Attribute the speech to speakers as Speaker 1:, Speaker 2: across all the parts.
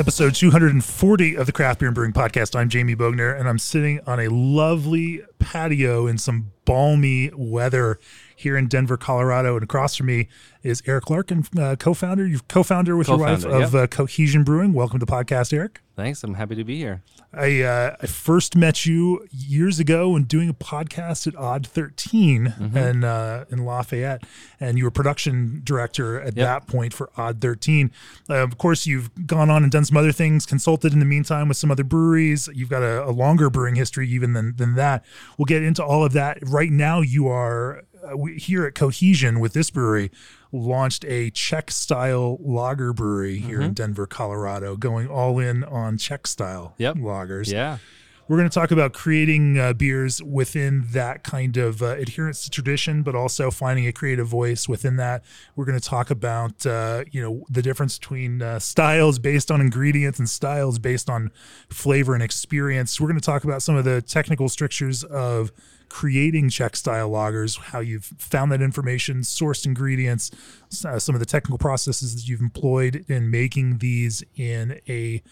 Speaker 1: Episode 240 of the Craft Beer and Brewing Podcast. I'm Jamie Bogner, and I'm sitting on a lovely patio in some balmy weather here in Denver, Colorado. And across from me is Eric Larkin, uh, co-founder. You're co-founder with co-founder, your wife of yep. uh, Cohesion Brewing. Welcome to the podcast, Eric.
Speaker 2: Thanks. I'm happy to be here.
Speaker 1: I uh, I first met you years ago when doing a podcast at Odd 13 mm-hmm. and uh, in Lafayette, and you were production director at yep. that point for Odd 13. Uh, of course, you've gone on and done some other things, consulted in the meantime with some other breweries. You've got a, a longer brewing history even than than that. We'll get into all of that. Right now, you are uh, we, here at Cohesion with this brewery launched a Czech style lager brewery here mm-hmm. in Denver, Colorado, going all in on Czech style
Speaker 2: yep.
Speaker 1: lagers.
Speaker 2: Yeah.
Speaker 1: We're going to talk about creating uh, beers within that kind of uh, adherence to tradition, but also finding a creative voice within that. We're going to talk about uh, you know the difference between uh, styles based on ingredients and styles based on flavor and experience. We're going to talk about some of the technical strictures of creating Czech style lagers, how you've found that information, sourced ingredients, uh, some of the technical processes that you've employed in making these in a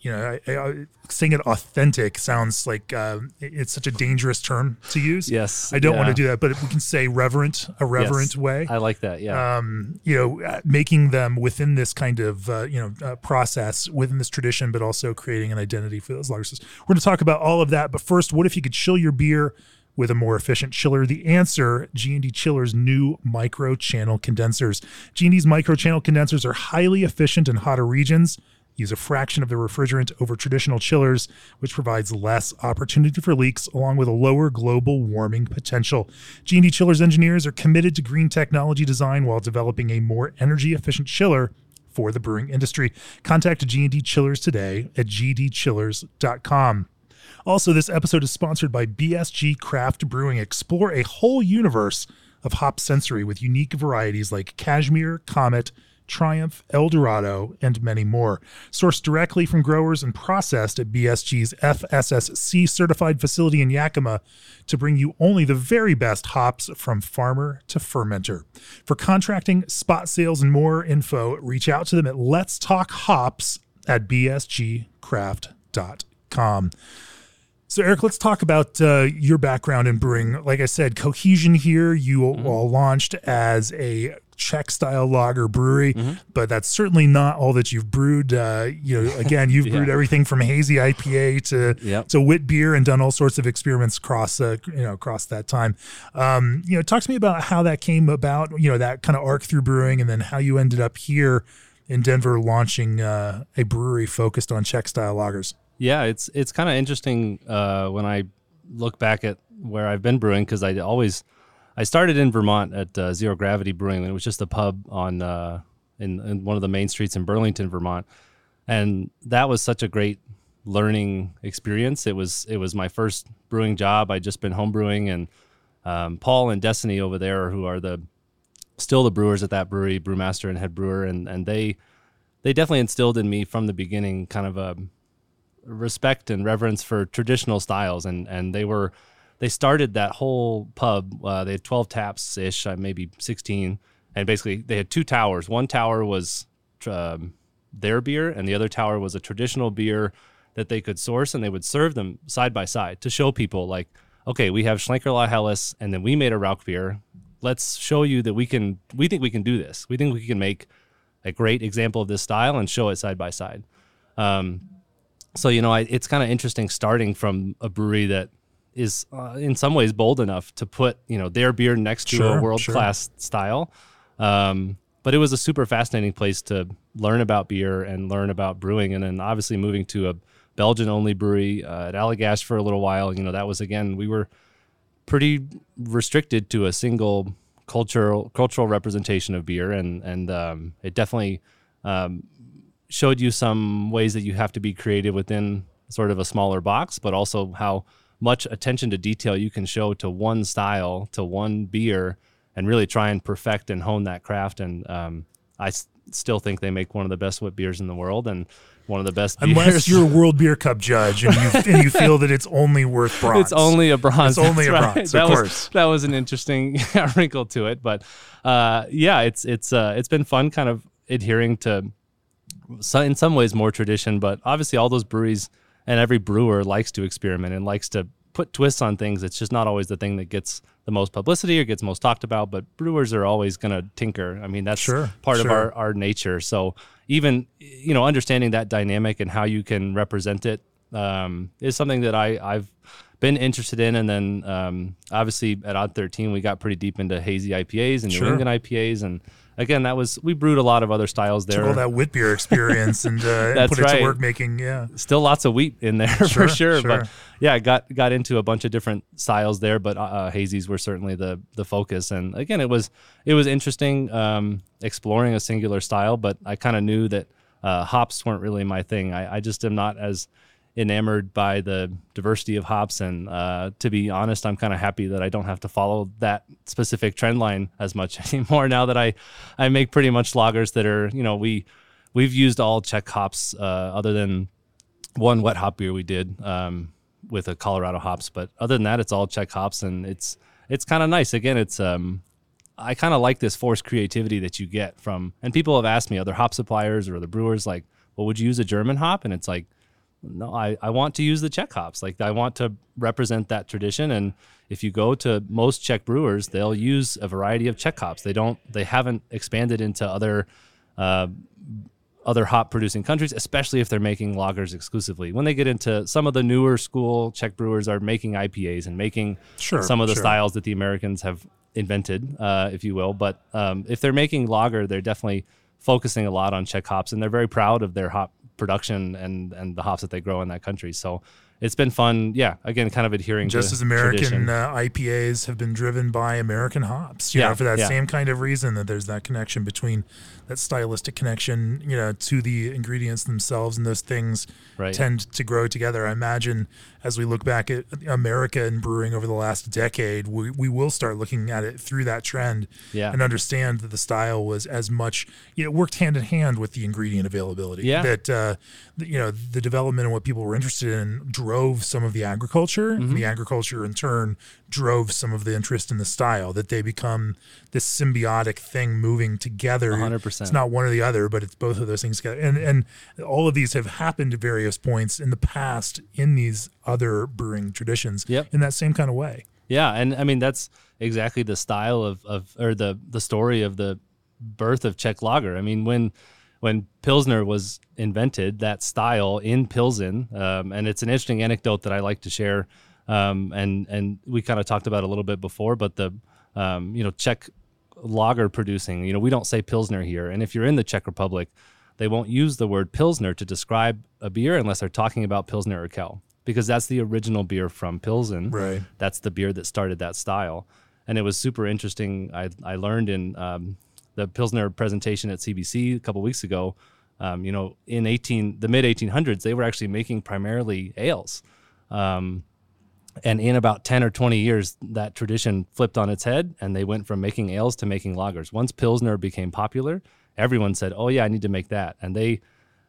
Speaker 1: you know, I, I, saying it authentic sounds like uh, it's such a dangerous term to use.
Speaker 2: Yes,
Speaker 1: I don't yeah. want to do that, but we can say reverent, a reverent
Speaker 2: yes,
Speaker 1: way.
Speaker 2: I like that. Yeah. Um,
Speaker 1: you know, uh, making them within this kind of uh, you know uh, process within this tradition, but also creating an identity for those lagers. We're going to talk about all of that, but first, what if you could chill your beer? With a more efficient chiller? The answer, G&D Chiller's new micro channel condensers. G&D's micro channel condensers are highly efficient in hotter regions, use a fraction of the refrigerant over traditional chillers, which provides less opportunity for leaks along with a lower global warming potential. G&D Chiller's engineers are committed to green technology design while developing a more energy efficient chiller for the brewing industry. Contact G&D Chillers today at gdchillers.com. Also, this episode is sponsored by BSG Craft Brewing. Explore a whole universe of hop sensory with unique varieties like Cashmere, Comet, Triumph, Eldorado, and many more. Sourced directly from growers and processed at BSG's FSSC certified facility in Yakima to bring you only the very best hops from farmer to fermenter. For contracting, spot sales, and more info, reach out to them at Let's Talk Hops at bsgcraft.com. So, Eric, let's talk about uh, your background in brewing. Like I said, Cohesion here, you mm-hmm. all launched as a Czech style lager brewery, mm-hmm. but that's certainly not all that you've brewed. Uh, you know, again, you've yeah. brewed everything from hazy IPA to yep. to wit beer and done all sorts of experiments across uh, you know across that time. Um, you know, talk to me about how that came about. You know, that kind of arc through brewing, and then how you ended up here in Denver launching uh, a brewery focused on Czech style lagers.
Speaker 2: Yeah, it's it's kind of interesting uh, when I look back at where I've been brewing because I always I started in Vermont at uh, Zero Gravity Brewing. It was just a pub on uh, in, in one of the main streets in Burlington, Vermont, and that was such a great learning experience. It was it was my first brewing job. I'd just been home brewing, and um, Paul and Destiny over there, who are the still the brewers at that brewery, brewmaster and head brewer, and and they they definitely instilled in me from the beginning kind of a respect and reverence for traditional styles, and and they were they started that whole pub. Uh, they had twelve taps ish, uh, maybe sixteen, and basically they had two towers. One tower was um, their beer, and the other tower was a traditional beer that they could source, and they would serve them side by side to show people like, okay, we have Schlenkerla Helles, and then we made a Rauch beer. Let's show you that we can. We think we can do this. We think we can make a great example of this style and show it side by side. Um, so you know, I, it's kind of interesting starting from a brewery that is uh, in some ways bold enough to put you know their beer next to sure, a world class sure. style. Um, but it was a super fascinating place to learn about beer and learn about brewing, and then obviously moving to a Belgian only brewery uh, at Allagash for a little while. You know, that was again we were pretty restricted to a single cultural cultural representation of beer, and and um, it definitely um, showed you some ways that you have to be creative within sort of a smaller box, but also how much attention to detail you can show to one style, to one beer, and really try and perfect and hone that craft. And um, I s- still think they make one of the best wit beers in the world and one of the best
Speaker 1: Unless
Speaker 2: beers.
Speaker 1: you're a World Beer Cup judge and you, and you feel that it's only worth bronze.
Speaker 2: It's only a bronze.
Speaker 1: It's only a
Speaker 2: right.
Speaker 1: bronze, of
Speaker 2: That
Speaker 1: course.
Speaker 2: was that was an interesting wrinkle to it, but uh, yeah, it's it's uh, it's been fun, kind of adhering to, so in some ways, more tradition. But obviously, all those breweries and every brewer likes to experiment and likes to put twists on things. It's just not always the thing that gets the most publicity or gets most talked about. But brewers are always going to tinker. I mean, that's
Speaker 1: Sure,
Speaker 2: part of our our nature. So even you know understanding that dynamic and how you can represent it um, is something that I I've been interested in. And then um, obviously at Odd Thirteen we got pretty deep into hazy IPAs and New
Speaker 1: Sure.
Speaker 2: England IPAs and. Again, that was we brewed a lot of other styles there.
Speaker 1: Took all that wit beer experience and, uh, and put it
Speaker 2: right.
Speaker 1: to work making. Yeah.
Speaker 2: Still lots of wheat in there
Speaker 1: Sure,
Speaker 2: for sure,
Speaker 1: sure.
Speaker 2: but yeah, got got into a bunch of different styles there, but uh, uh, hazies were certainly the the focus. And again, it was it was interesting um, exploring a singular style, but I kind of knew that uh, hops weren't really my thing. I, I just am not as enamored by the diversity of hops, and uh, to be honest, I'm kind of happy that I don't have to follow that specific trend line as much anymore. Now that I I make pretty much lagers that are you know we we've used all Czech hops uh, other than one wet hop beer we did um, with a Colorado hops, but other than that, it's all Czech hops, and it's it's kind of nice. Again, it's um, I kind of like this forced creativity that you get from, and people have asked me, other hop suppliers or other brewers, like, well, would you use a German hop? And it's like, no, I, I want to use the Czech hops. Like I want to represent that tradition. And if you go to most Czech brewers, they'll use a variety of Czech hops. They don't, they haven't expanded into other, uh, other hop producing countries, especially if they're making lagers exclusively. When they get into some of the newer school Czech brewers are making IPAs and making
Speaker 1: Sure,
Speaker 2: some of the
Speaker 1: sure.
Speaker 2: styles that the Americans have invented, uh, if you will. But um, if they're making lager, they're definitely focusing a lot on Czech hops, and they're very proud of their hop production and and the hops that they grow in that country. So it's been fun. Yeah, again, kind of adhering to Just
Speaker 1: as American uh, IPAs have been driven by American hops, you
Speaker 2: Yeah,
Speaker 1: know, for that
Speaker 2: yeah.
Speaker 1: same kind of reason that there's that connection between that stylistic connection, you know, to the ingredients themselves, and those things
Speaker 2: Right.
Speaker 1: tend to grow together. I imagine as we look back at America and brewing over the last decade, we, we will start looking at it through that trend
Speaker 2: Yeah.
Speaker 1: and understand that the style was as much, you know, worked hand in hand with the ingredient availability.
Speaker 2: Yeah.
Speaker 1: That, uh, the- you know, the development and what people were interested in drove some of the agriculture.
Speaker 2: Mm-hmm.
Speaker 1: And the agriculture in turn drove some of the interest in the style that they become this symbiotic thing moving together.
Speaker 2: 100%.
Speaker 1: It's not one or the other, but it's both of those things together. And, and all of these have happened at various points in the past in these other brewing traditions
Speaker 2: Yep.
Speaker 1: in that same kind of way.
Speaker 2: Yeah, and I mean that's exactly the style of, of or the the story of the birth of Czech lager. I mean when when Pilsner was invented, that style in Pilsen, um, and it's an interesting anecdote that I like to share, um, and and we kind of talked about a little bit before, but the um, you know Czech lager producing, you know we don't say Pilsner here, and if you're in the Czech Republic, they won't use the word Pilsner to describe a beer unless they're talking about Pilsner Urquell, because that's the original beer from Pilsen
Speaker 1: Right.
Speaker 2: that's the beer that started that style. And it was super interesting. I, I learned in um, the Pilsner presentation at CBC a couple weeks ago. Um, you know, in 18 the mid 1800s, they were actually making primarily ales. Um, and in about 10 or 20 years, that tradition flipped on its head and they went from making ales to making lagers. Once Pilsner became popular, everyone said, Oh, yeah, I need to make that. And they,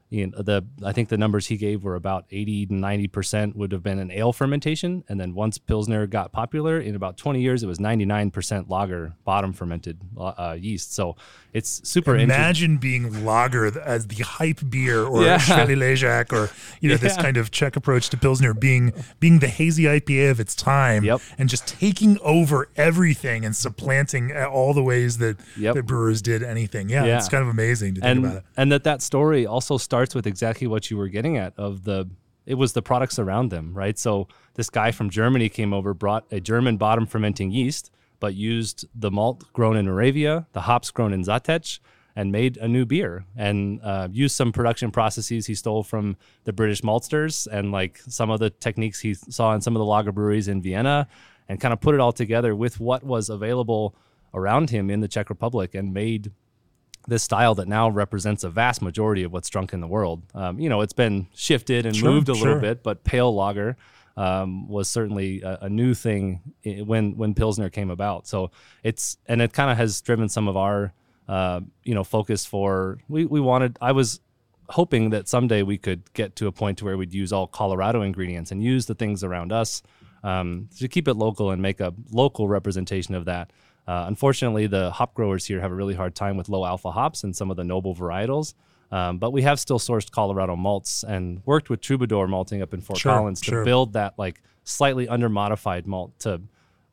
Speaker 2: you know, the I think the numbers he gave were about 80 to 90 percent would have been an ale fermentation, and then once Pilsner got popular, in about 20 years, it was 99 percent lager bottom fermented uh, yeast. So it's super.
Speaker 1: Imagine being lager as the hype beer or
Speaker 2: Yeah.
Speaker 1: Ležák or you know this kind of Czech approach to Pilsner being being the hazy IPA of its time
Speaker 2: Yep.
Speaker 1: and just taking over everything and supplanting uh, all the ways that,
Speaker 2: Yep.
Speaker 1: that brewers did anything. Yeah,
Speaker 2: Yeah.
Speaker 1: it's kind of amazing to think
Speaker 2: and
Speaker 1: about it.
Speaker 2: and that that story also starts with exactly what you were getting at of the it was the products around them right? So this guy from germany came over brought a german bottom fermenting yeast but used the malt grown in moravia the hops grown in Žatec and made a new beer and uh, used some production processes he stole from the british maltsters and like some of the techniques he saw in some of the lager breweries in vienna and kind of put it all together with what was available around him in the czech republic and made this style that now represents a vast majority of what's drunk in the world. Um, you know, it's been shifted and
Speaker 1: Sure,
Speaker 2: moved a
Speaker 1: sure.
Speaker 2: little bit, but pale lager um, was certainly a, a, new thing when when Pilsner came about. So it's and it kind of has driven some of our uh, you know focus for we we wanted I was hoping that someday we could get to a point to where we'd use all Colorado ingredients and use the things around us um, to keep it local and make a local representation of that. Uh, unfortunately, the hop growers here have a really hard time with low alpha hops and some of the noble varietals. Um, but we have still sourced Colorado malts and worked with Troubadour malting up in Fort sure, Collins sure. to build that like slightly under modified malt to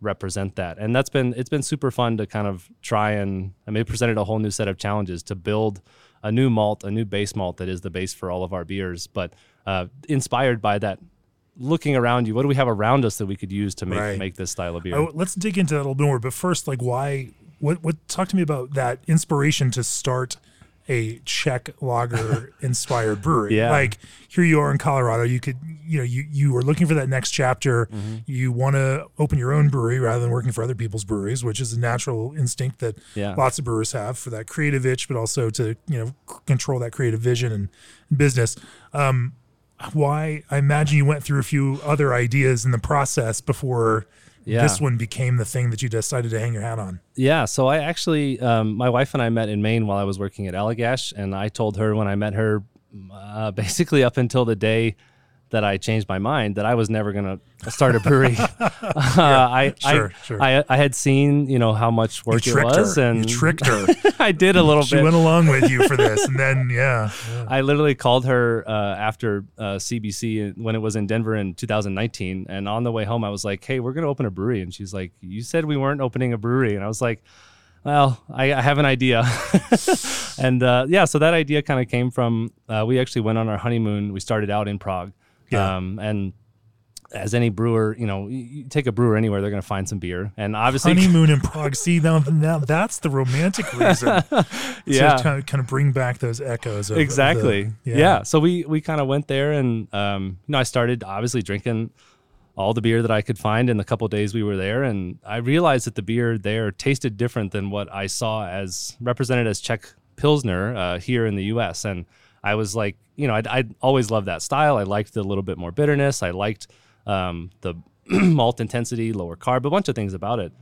Speaker 2: represent that. And that's been it's been super fun to kind of try and I mean it presented a whole new set of challenges to build a new malt, a new base malt that is the base for all of our beers, but uh, inspired by that looking around you, what do we have around us that we could use to make right. make this style of beer?
Speaker 1: Oh, let's dig into that a little bit more. But first, like, why? What? What? Talk to me about that inspiration to start a Czech lager inspired brewery.
Speaker 2: Yeah.
Speaker 1: Like here you are in Colorado. You could, you know, you you are looking for that next chapter. Mm-hmm. You want to open your own brewery rather than working for other people's breweries, which is a natural instinct that yeah. lots of brewers have for that creative itch, but also to you know control that creative vision and business. Um, why I imagine you went through a few other ideas in the process before yeah. this one became the thing that you decided to hang your hat on.
Speaker 2: Yeah. So I actually, um, my wife and I met in Maine while I was working at Allagash, and I told her when I met her, uh, basically up until the day that I changed my mind that I was never going to start a brewery. uh, I, sure, I, sure. I, I, had seen, you know, how much work it was,
Speaker 1: her.
Speaker 2: and
Speaker 1: you tricked her.
Speaker 2: I did a little
Speaker 1: she
Speaker 2: bit.
Speaker 1: She went along with you for this, and then yeah,
Speaker 2: yeah. I literally called her uh, after uh, CBC when it was in Denver in 2019, and on the way home, I was like, "Hey, we're going to open a brewery," and she's like, "You said we weren't opening a brewery," and I was like well, I, I, have an idea. and uh, yeah, so that idea kind of came from uh, we actually went on our honeymoon. We started out in Prague. Yeah. Um, and as any brewer, you know, you take a brewer anywhere, they're going to find some beer. And obviously,
Speaker 1: honeymoon in Prague. See, now, now that's the romantic reason. yeah, to kind of, kind of bring back those echoes. Of,
Speaker 2: exactly. The, yeah. yeah. So we we kind of went there, and um, you know, I started obviously drinking all the beer that I could find in the couple days we were there, and I realized that the beer there tasted different than what I saw as represented as Czech Pilsner uh, here in the U.S. and I was like, you know, I'd, I'd always loved that style. I liked the little bit more bitterness. I liked um, the malt intensity, lower carb, a bunch of things about it.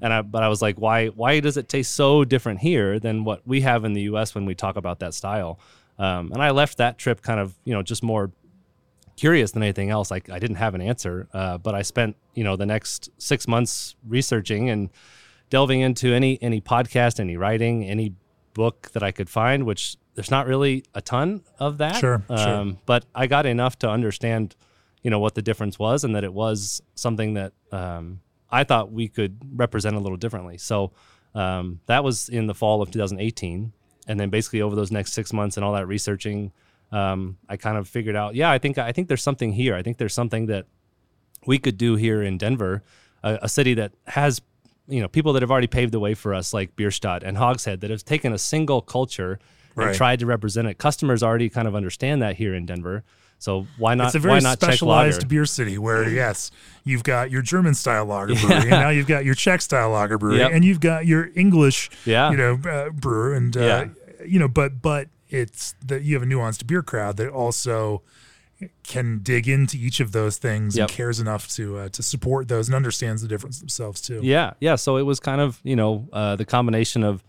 Speaker 2: And I, but I was like, why, why does it taste so different here than what we have in the U.S. when we talk about that style? Um, and I left that trip kind of, you know, just more curious than anything else. Like I didn't have an answer, uh, but I spent, you know, the next six months researching and delving into any any podcast, any writing, any book that I could find, which there's not really a ton of that.
Speaker 1: Sure, um,
Speaker 2: sure. But I got enough to understand, you know, what the difference was and that it was something that um, I thought we could represent a little differently. So um, that was in the fall of 2018. And then basically over those next six months and all that researching, um, I kind of figured out, yeah, I think I think there's something here. I think there's something that we could do here in Denver, a, a city that has you know people that have already paved the way for us, like Bierstadt and Hogshead, that have taken a single culture right. and tried to represent it. Customers already kind of understand that here in Denver. So why not?
Speaker 1: It's a very specialized beer city where yes, you've got your German style lager brewery, yeah. and now you've got your Czech style lager brewery, yep. and you've got your English, yeah. you know, uh, brewer, and uh, yeah. you know, but but it's that you have a nuanced beer crowd that also can dig into each of those things yep. and cares enough to uh, to support those and understands the difference themselves too.
Speaker 2: Yeah, yeah. So it was kind of you know uh, the combination of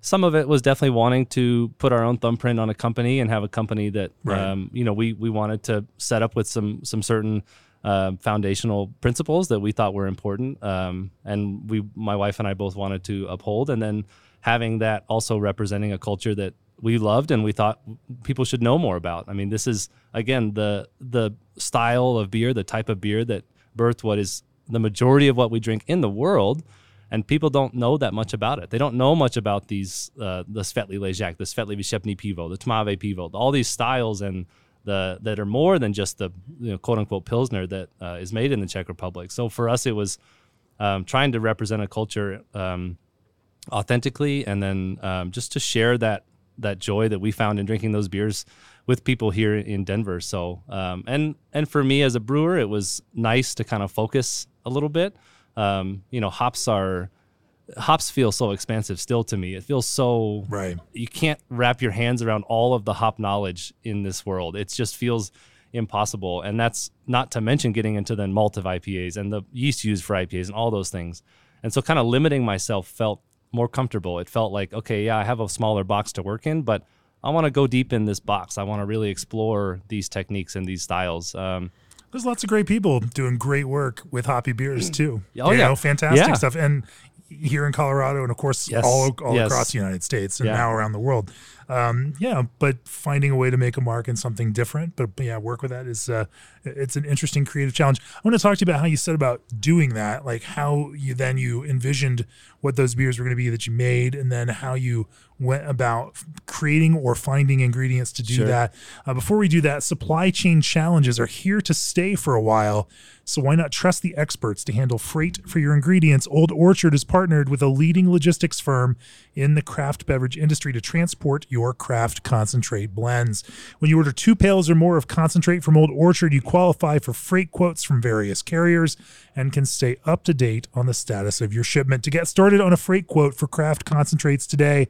Speaker 2: some of it was definitely wanting to put our own thumbprint on a company and have a company that right. um, you know we we wanted to set up with some some certain uh, foundational principles that we thought were important, um, and we my wife and I both wanted to uphold, and then having that also representing a culture that we loved and we thought people should know more about. I mean, this is again the the style of beer, the type of beer that birthed what is the majority of what we drink in the world and people don't know that much about it. They don't know much about these uh, the Svetli Ležák, the Svetli Vyšepný Pivo, the Tmavé Pivo, all these styles and the that are more than just the you know, quote unquote pilsner that uh, is made in the Czech Republic. So for us, it was um, trying to represent a culture um, authentically, and then um, just to share that that joy that we found in drinking those beers with people here in Denver. So um, and and for me as a brewer, it was nice to kind of focus a little bit um, you know, hops are hops feel so expansive still to me. It feels so
Speaker 1: right.
Speaker 2: You can't wrap your hands around all of the hop knowledge in this world. It just feels impossible. And that's not to mention getting into the malt of IPAs and the yeast used for IPAs and all those things. And so kind of limiting myself felt more comfortable. It felt like, okay, yeah, I have a smaller box to work in, but I want to go deep in this box. I want to really explore these techniques and these styles. Um,
Speaker 1: there's lots of great people doing great work with hoppy beers too.
Speaker 2: Oh
Speaker 1: you
Speaker 2: yeah,
Speaker 1: know, fantastic
Speaker 2: Yeah.
Speaker 1: stuff. And here in Colorado, and of course
Speaker 2: Yes.
Speaker 1: all all
Speaker 2: Yes.
Speaker 1: across the United States and
Speaker 2: Yeah.
Speaker 1: now around the world. Um, yeah, but finding a way to make a mark in something different, but yeah, work with that is uh, it's an interesting creative challenge. I want to talk to you about how you said about doing that, like how you then you envisioned what those beers were going to be that you made, and then how you went about creating or finding ingredients to do
Speaker 2: Sure.
Speaker 1: that. Uh, before we do that, supply chain challenges are here to stay for a while. So why not trust the experts to handle freight for your ingredients? Old Orchard is partnered with a leading logistics firm in the craft beverage industry to transport your craft concentrate blends. When you order two pails or more of concentrate from Old Orchard, you qualify for freight quotes from various carriers and can stay up to date on the status of your shipment. To get started on a freight quote for craft concentrates today,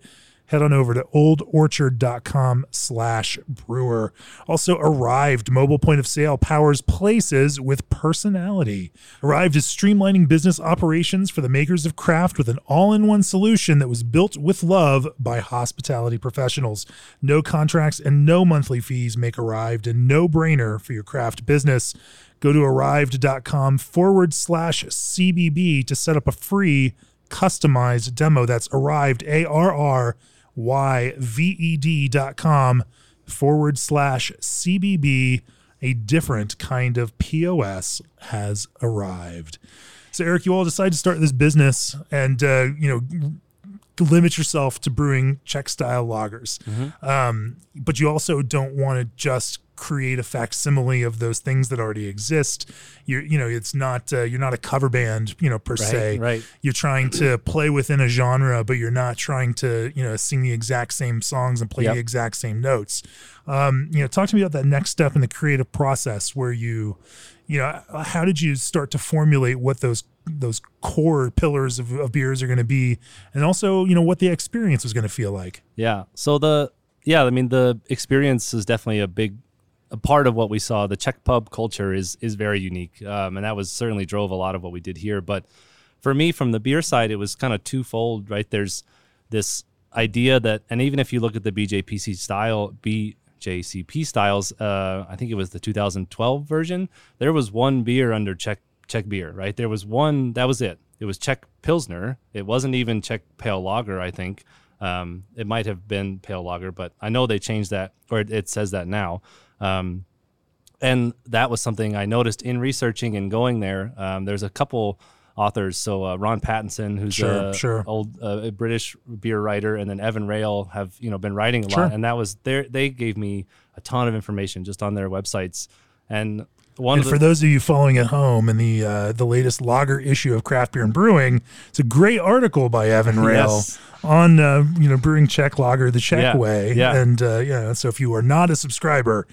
Speaker 1: head on over to oldorchard.com slash brewer. Also Arryved mobile point of sale powers places with personality. Arryved is streamlining business operations for the makers of craft with an all-in-one solution that was built with love by hospitality professionals. No contracts and no monthly fees make Arryved a no-brainer for your craft business. Go to arryved.com forward slash cbb to set up a free customized demo. That's Arryved a-r-r Y-V-E-D dot com forward slash CBB. A different kind of POS has arrived. So, Eric, you all decide to start this business and, uh, you know, limit yourself to brewing Czech style lagers. Um, but you also don't want to just create a facsimile of those things that already exist. You're, you know, it's not, uh, you're not a cover band, you know, per se
Speaker 2: right.
Speaker 1: you're trying to play within a genre, but you're not trying to, you know, sing the exact same songs and play
Speaker 2: Yep.
Speaker 1: the exact same notes. Um, you know, talk to me about that next step in the creative process where you, you know, how did you start to formulate what those those core pillars of, of beers are going to be, and also, you know, what the experience was going to feel like.
Speaker 2: Yeah. So the yeah, I mean the experience is definitely a big a part of what we saw. The Czech pub culture is is very unique, um, and that was certainly drove a lot of what we did here. But for me, from the beer side, it was kind of twofold. Right? There's this idea that, and even if you look at the BJPC style, BJCP styles, uh, I think it was the 2012 version. There was one beer under Czech Czech beer. Right? There was one. That was it. It was Czech Pilsner. It wasn't even Czech Pale Lager. I think. Um, it might have been pale lager, but I know they changed that, or it, it says that now. Um, and that was something I noticed in researching and going there. Um, there's a couple authors, so uh, Ron Pattinson, who's
Speaker 1: Sure,
Speaker 2: a
Speaker 1: sure.
Speaker 2: old uh, a British beer writer, and then Evan Rail have you know been writing a
Speaker 1: Sure.
Speaker 2: lot, and that was there. They gave me a ton of information just on their websites, and one
Speaker 1: And
Speaker 2: of the
Speaker 1: for those of you following at home in the uh, the latest lager issue of Craft Beer and Brewing, it's a great article by Evan Rail
Speaker 2: Yes.
Speaker 1: on uh, you know brewing Czech lager the Czech
Speaker 2: Yeah,
Speaker 1: way.
Speaker 2: yeah.
Speaker 1: And uh, yeah, so if you are not a subscriber,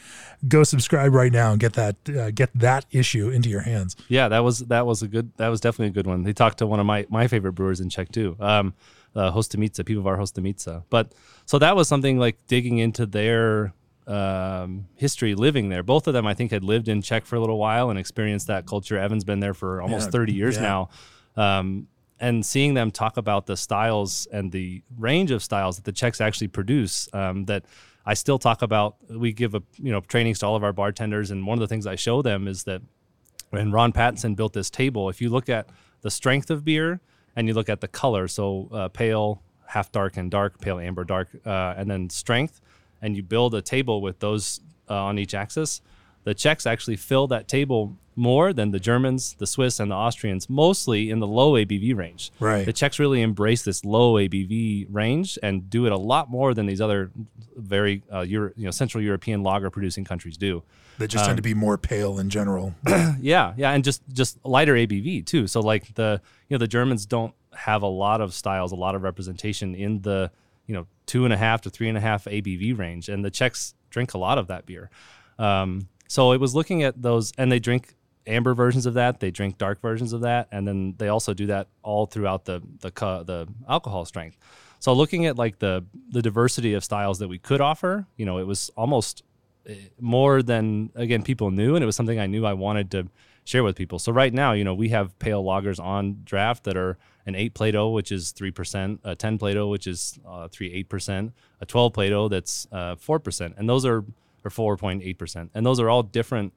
Speaker 1: go subscribe right now and get that uh, get that issue into your hands.
Speaker 2: Yeah, that was that was a good that was definitely a good one. They talked to one of my my favorite brewers in Czech too, um, uh, Hostomice, Pivovar Hostomice. But so that was something like digging into their um, history living there. Both of them, I think, had lived in Czech for a little while and experienced that culture. Evan's been there for almost
Speaker 1: Yeah,
Speaker 2: 30 years
Speaker 1: yeah.
Speaker 2: now. Um, and seeing them talk about the styles and the range of styles that the Czechs actually produce, um, that I still talk about. We give a you know trainings to all of our bartenders, and one of the things I show them is that when Ron Pattinson built this table, if you look at the strength of beer and you look at the color, so uh, pale, half dark, and dark, pale, amber, dark, uh, and then strength, and you build a table with those uh, on each axis, the Czechs actually fill that table more than the Germans, the Swiss, and the Austrians, mostly in the low ABV range.
Speaker 1: Right.
Speaker 2: The Czechs really embrace this low ABV range and do it a lot more than these other very uh, Euro, you know Central European lager producing countries do.
Speaker 1: They just tend to be more pale in general.
Speaker 2: Yeah, yeah, and just just lighter ABV too. So like the you know the Germans don't have a lot of styles, a lot of representation in the you know two and a half to three and a half ABV range, and the Czechs drink a lot of that beer. Um, so it was looking at those, and they drink amber versions of that. They drink dark versions of that, and then they also do that all throughout the the the alcohol strength. So looking at like the the diversity of styles that we could offer, you know, it was almost eh, more than again people knew, and it was something I knew I wanted to share with people. So right now, you know, we have pale lagers on draft that are an eight Plato, which is three percent, a ten Plato, which is uh, three eight percent, a twelve Plato that's uh, four percent, and those are or four point eight percent, and those are all different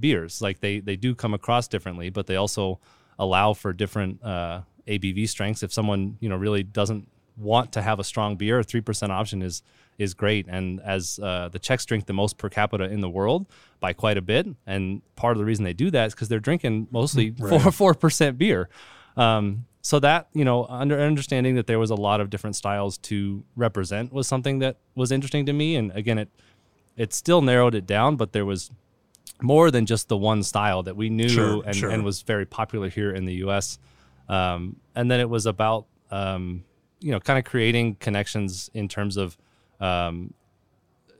Speaker 2: beers. Like they they do come across differently, but they also allow for different uh, ABV strengths. If someone you know really doesn't want to have a strong beer, a three percent option is is great. And as uh, the Czechs drink the most per capita in the world by quite a bit, and part of the reason they do that is because they're drinking mostly
Speaker 1: Right.
Speaker 2: four four percent beer. Um, so that you know, under understanding that there was a lot of different styles to represent was something that was interesting to me. And again, it it still narrowed it down, but there was more than just the one style that we knew
Speaker 1: Sure,
Speaker 2: and,
Speaker 1: sure.
Speaker 2: and was very popular here in the U.S. Um, and then it was about um, you know kind of creating connections in terms of um,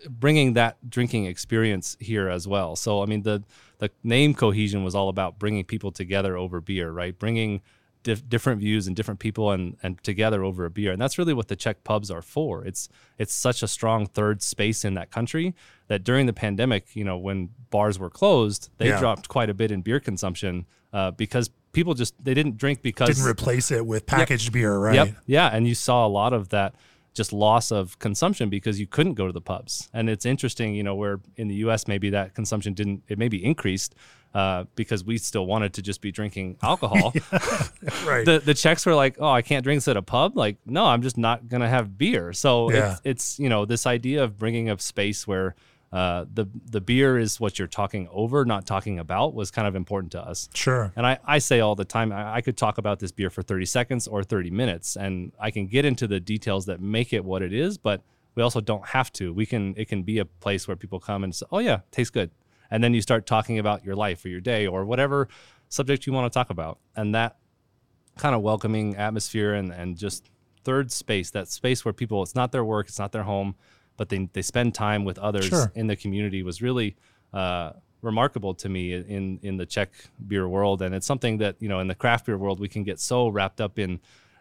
Speaker 2: bringing that drinking experience here as well. So I mean the the name cohesion was all about bringing people together over beer, right? Bringing dif- different views and different people and and together over a beer, and that's really what the Czech pubs are for. It's it's such a strong third space in that country that during the pandemic, you know, when bars were closed, they
Speaker 1: Yeah.
Speaker 2: dropped quite a bit in beer consumption uh, because people just they didn't drink because
Speaker 1: Didn't replace it with packaged beer, right?
Speaker 2: Yep. Yeah. And you saw a lot of that just loss of consumption because you couldn't go to the pubs. And it's interesting, you know, where in the US maybe that consumption didn't, it maybe increased uh, because we still wanted to just be drinking alcohol.
Speaker 1: Right.
Speaker 2: the, the Czechs were like, oh, I can't drink this at a pub. Like, no, I'm just not going to have beer. So
Speaker 1: Yeah.
Speaker 2: it's, it's, you know, this idea of bringing a space where uh, the, the beer is what you're talking over, not talking about was kind of important to us.
Speaker 1: sure.
Speaker 2: And I, I say all the time, I, I could talk about this beer for 30 seconds or 30 minutes, and I can get into the details that make it what it is, but we also don't have to. We can, it can be a place where people come and say, oh, yeah, tastes good. And then you start talking about your life or your day or whatever subject you want to talk about. And that kind of welcoming atmosphere and, and just third space, that space where people, it's not their work, it's not their home, but they, they spend time with others
Speaker 1: Sure.
Speaker 2: in the community was really uh, remarkable to me in, in the Czech beer world. And it's something that, you know, in the craft beer world, we can get so wrapped up in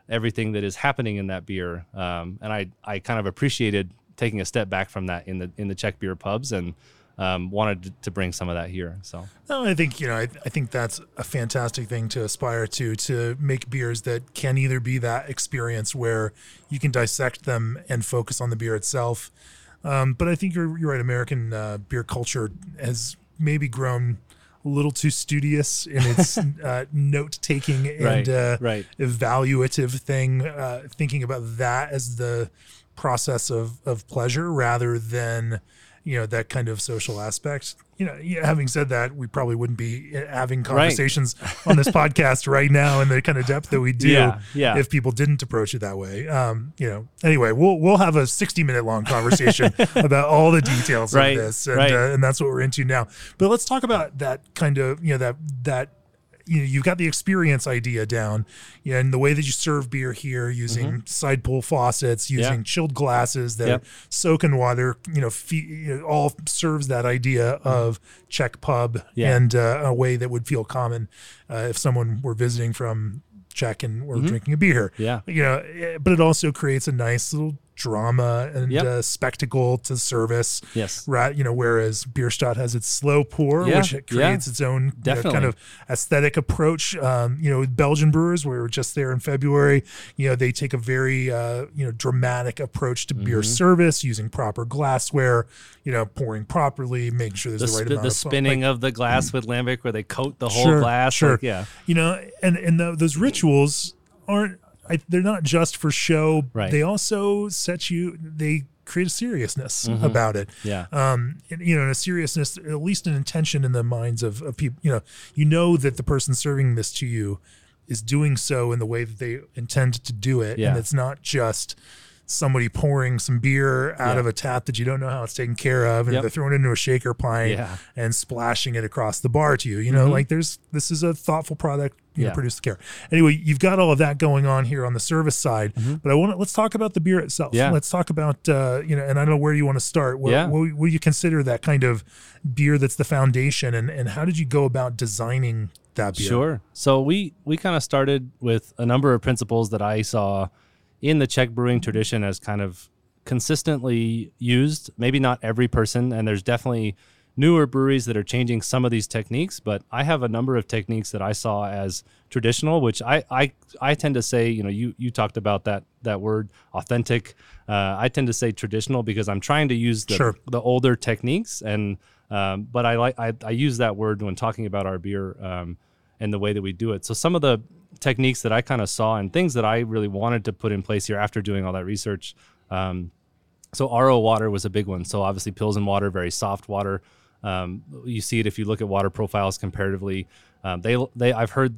Speaker 2: everything that is happening in that beer. Um, and I, I kind of appreciated taking a step back from that in the, in the Czech beer pubs and um, wanted to- to bring some of that here. So
Speaker 1: No, I think you know. I, I think that's a fantastic thing to aspire to. To make beers that can either be that experience where you can dissect them and focus on the beer itself, um, but I think you're you're right. American uh, beer culture has maybe grown a little too studious in its uh, note taking and
Speaker 2: Right,
Speaker 1: uh,
Speaker 2: right.
Speaker 1: evaluative thing, uh, thinking about that as the process of of pleasure rather than you know that kind of social aspect. You know, yeah, having said that, we probably wouldn't be uh, having conversations on this podcast right now in the kind of depth that we do
Speaker 2: Yeah, yeah.
Speaker 1: if people didn't approach it that way. Um, you know, anyway, we'll we'll have a sixty minute long conversation about all the details
Speaker 2: Right,
Speaker 1: of this, and
Speaker 2: right.
Speaker 1: uh, and that's what we're into now. But let's talk about that kind of you know that that you know you've got the experience idea down yeah, and the way that you serve beer here using side pull faucets using
Speaker 2: Mm-hmm. Yeah.
Speaker 1: chilled glasses that
Speaker 2: Yep.
Speaker 1: soak in water you know, fe- you know all serves that idea of czech pub
Speaker 2: Mm-hmm. Yeah.
Speaker 1: and uh, a way that would feel common uh, if someone were visiting from czech and were drinking a beer
Speaker 2: Mm-hmm. Yeah.
Speaker 1: you know eh, but it also creates a nice little drama and
Speaker 2: Yep.
Speaker 1: uh, spectacle to service
Speaker 2: Yes.
Speaker 1: right you know whereas Bierstadt has its slow pour
Speaker 2: Yeah,
Speaker 1: which it
Speaker 2: yeah.
Speaker 1: creates its own you know, kind of aesthetic approach um, you know belgian brewers we were just there in february you know they take a very uh, you know dramatic approach to
Speaker 2: Mm-hmm.
Speaker 1: beer service using proper glassware you know pouring properly making sure there's
Speaker 2: The,
Speaker 1: the, right
Speaker 2: sp-
Speaker 1: amount
Speaker 2: the
Speaker 1: of
Speaker 2: spinning of the glass with lambic where they coat the whole
Speaker 1: Sure,
Speaker 2: glass.
Speaker 1: sure.
Speaker 2: like, yeah.
Speaker 1: you know and and the, those rituals aren't I, they're not just for show
Speaker 2: Right.
Speaker 1: they also set you they create a seriousness about it
Speaker 2: Mm-hmm. Yeah.
Speaker 1: um and, you know and a seriousness at least an intention in the minds of, of people you know you know that the person serving this to you is doing so in the way that they intend to do it
Speaker 2: Yeah.
Speaker 1: and it's not just somebody pouring some beer out
Speaker 2: Yeah.
Speaker 1: of a tap that you don't know how it's taken care of and
Speaker 2: Yep.
Speaker 1: they're throwing it into a shaker pint
Speaker 2: Yeah.
Speaker 1: and splashing it across the bar to you you know like there's this is a thoughtful product you know
Speaker 2: Yeah.
Speaker 1: produced care anyway you've got all of that going on here on the service side but i want to let's talk about the beer itself
Speaker 2: Yeah.
Speaker 1: let's talk about uh you know and i don't know where you want to start what,
Speaker 2: Yeah.
Speaker 1: what, what do you consider that kind of beer that's the foundation and and how did you go about designing that beer
Speaker 2: Sure. So we we kind of started with a number of principles that I saw in the Czech brewing tradition as kind of consistently used. Maybe not every person, and there's definitely newer breweries that are changing some of these techniques. But I have a number of techniques that I saw as traditional, which I I, I tend to say. You know, you you talked about that that word authentic. Uh, I tend to say traditional because I'm trying to use the
Speaker 1: Sure.
Speaker 2: the older techniques and. Um, but I like I, I use that word when talking about our beer um, and the way that we do it. So some of the techniques that I kind of saw and things that I really wanted to put in place here after doing all that research. Um, so RO water was a big one. So obviously Pilsen water, very soft water. Um, you see it if you look at water profiles comparatively. Um, they they I've heard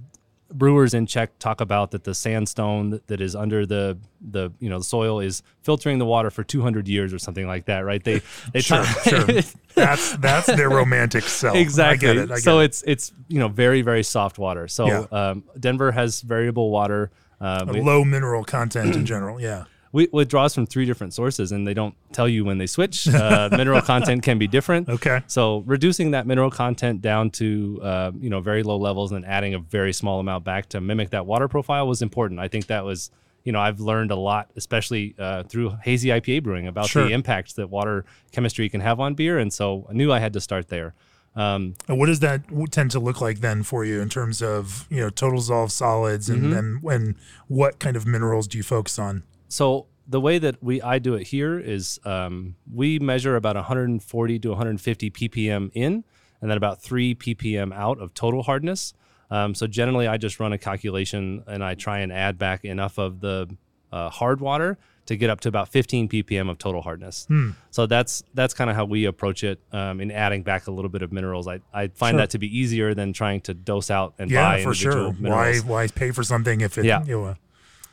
Speaker 2: brewers in Czech talk about that the sandstone that, is under the the you know the soil is filtering the water for 200 years or something like that, right? They they
Speaker 1: Sure,
Speaker 2: talk-
Speaker 1: sure. That's that's their romantic self.
Speaker 2: exactly.
Speaker 1: I get it. I get
Speaker 2: so
Speaker 1: it.
Speaker 2: it's it's you know very very soft water. So
Speaker 1: Yeah.
Speaker 2: um, Denver has variable water. Uh,
Speaker 1: a
Speaker 2: we-
Speaker 1: low mineral content in general. Yeah.
Speaker 2: We, it draws from three different sources, and they don't tell you when they switch. Uh, mineral content can be different.
Speaker 1: Okay.
Speaker 2: So reducing that mineral content down to uh, you know very low levels and adding a very small amount back to mimic that water profile was important. I think that was you know I've learned a lot, especially uh, through hazy IPA brewing, about
Speaker 1: Sure.
Speaker 2: the impacts that water chemistry can have on beer, and so I knew I had to start there. Um,
Speaker 1: And what does that tend to look like then for you in terms of you know total dissolved solids and
Speaker 2: Mm-hmm.
Speaker 1: and when what kind of minerals do you focus on?
Speaker 2: So the way that we I do it here is um, we measure about 140 to 150 ppm in, and then about three ppm out of total hardness. Um, so generally, I just run a calculation and I try and add back enough of the uh, hard water to get up to about 15 ppm of total hardness. So that's that's kind of how we approach it um, in adding back a little bit of minerals. I, I find
Speaker 1: Sure.
Speaker 2: that to be easier than trying to dose out and
Speaker 1: Yeah,
Speaker 2: buy
Speaker 1: for sure.
Speaker 2: minerals.
Speaker 1: Why why pay for something if it
Speaker 2: Yeah.
Speaker 1: you know,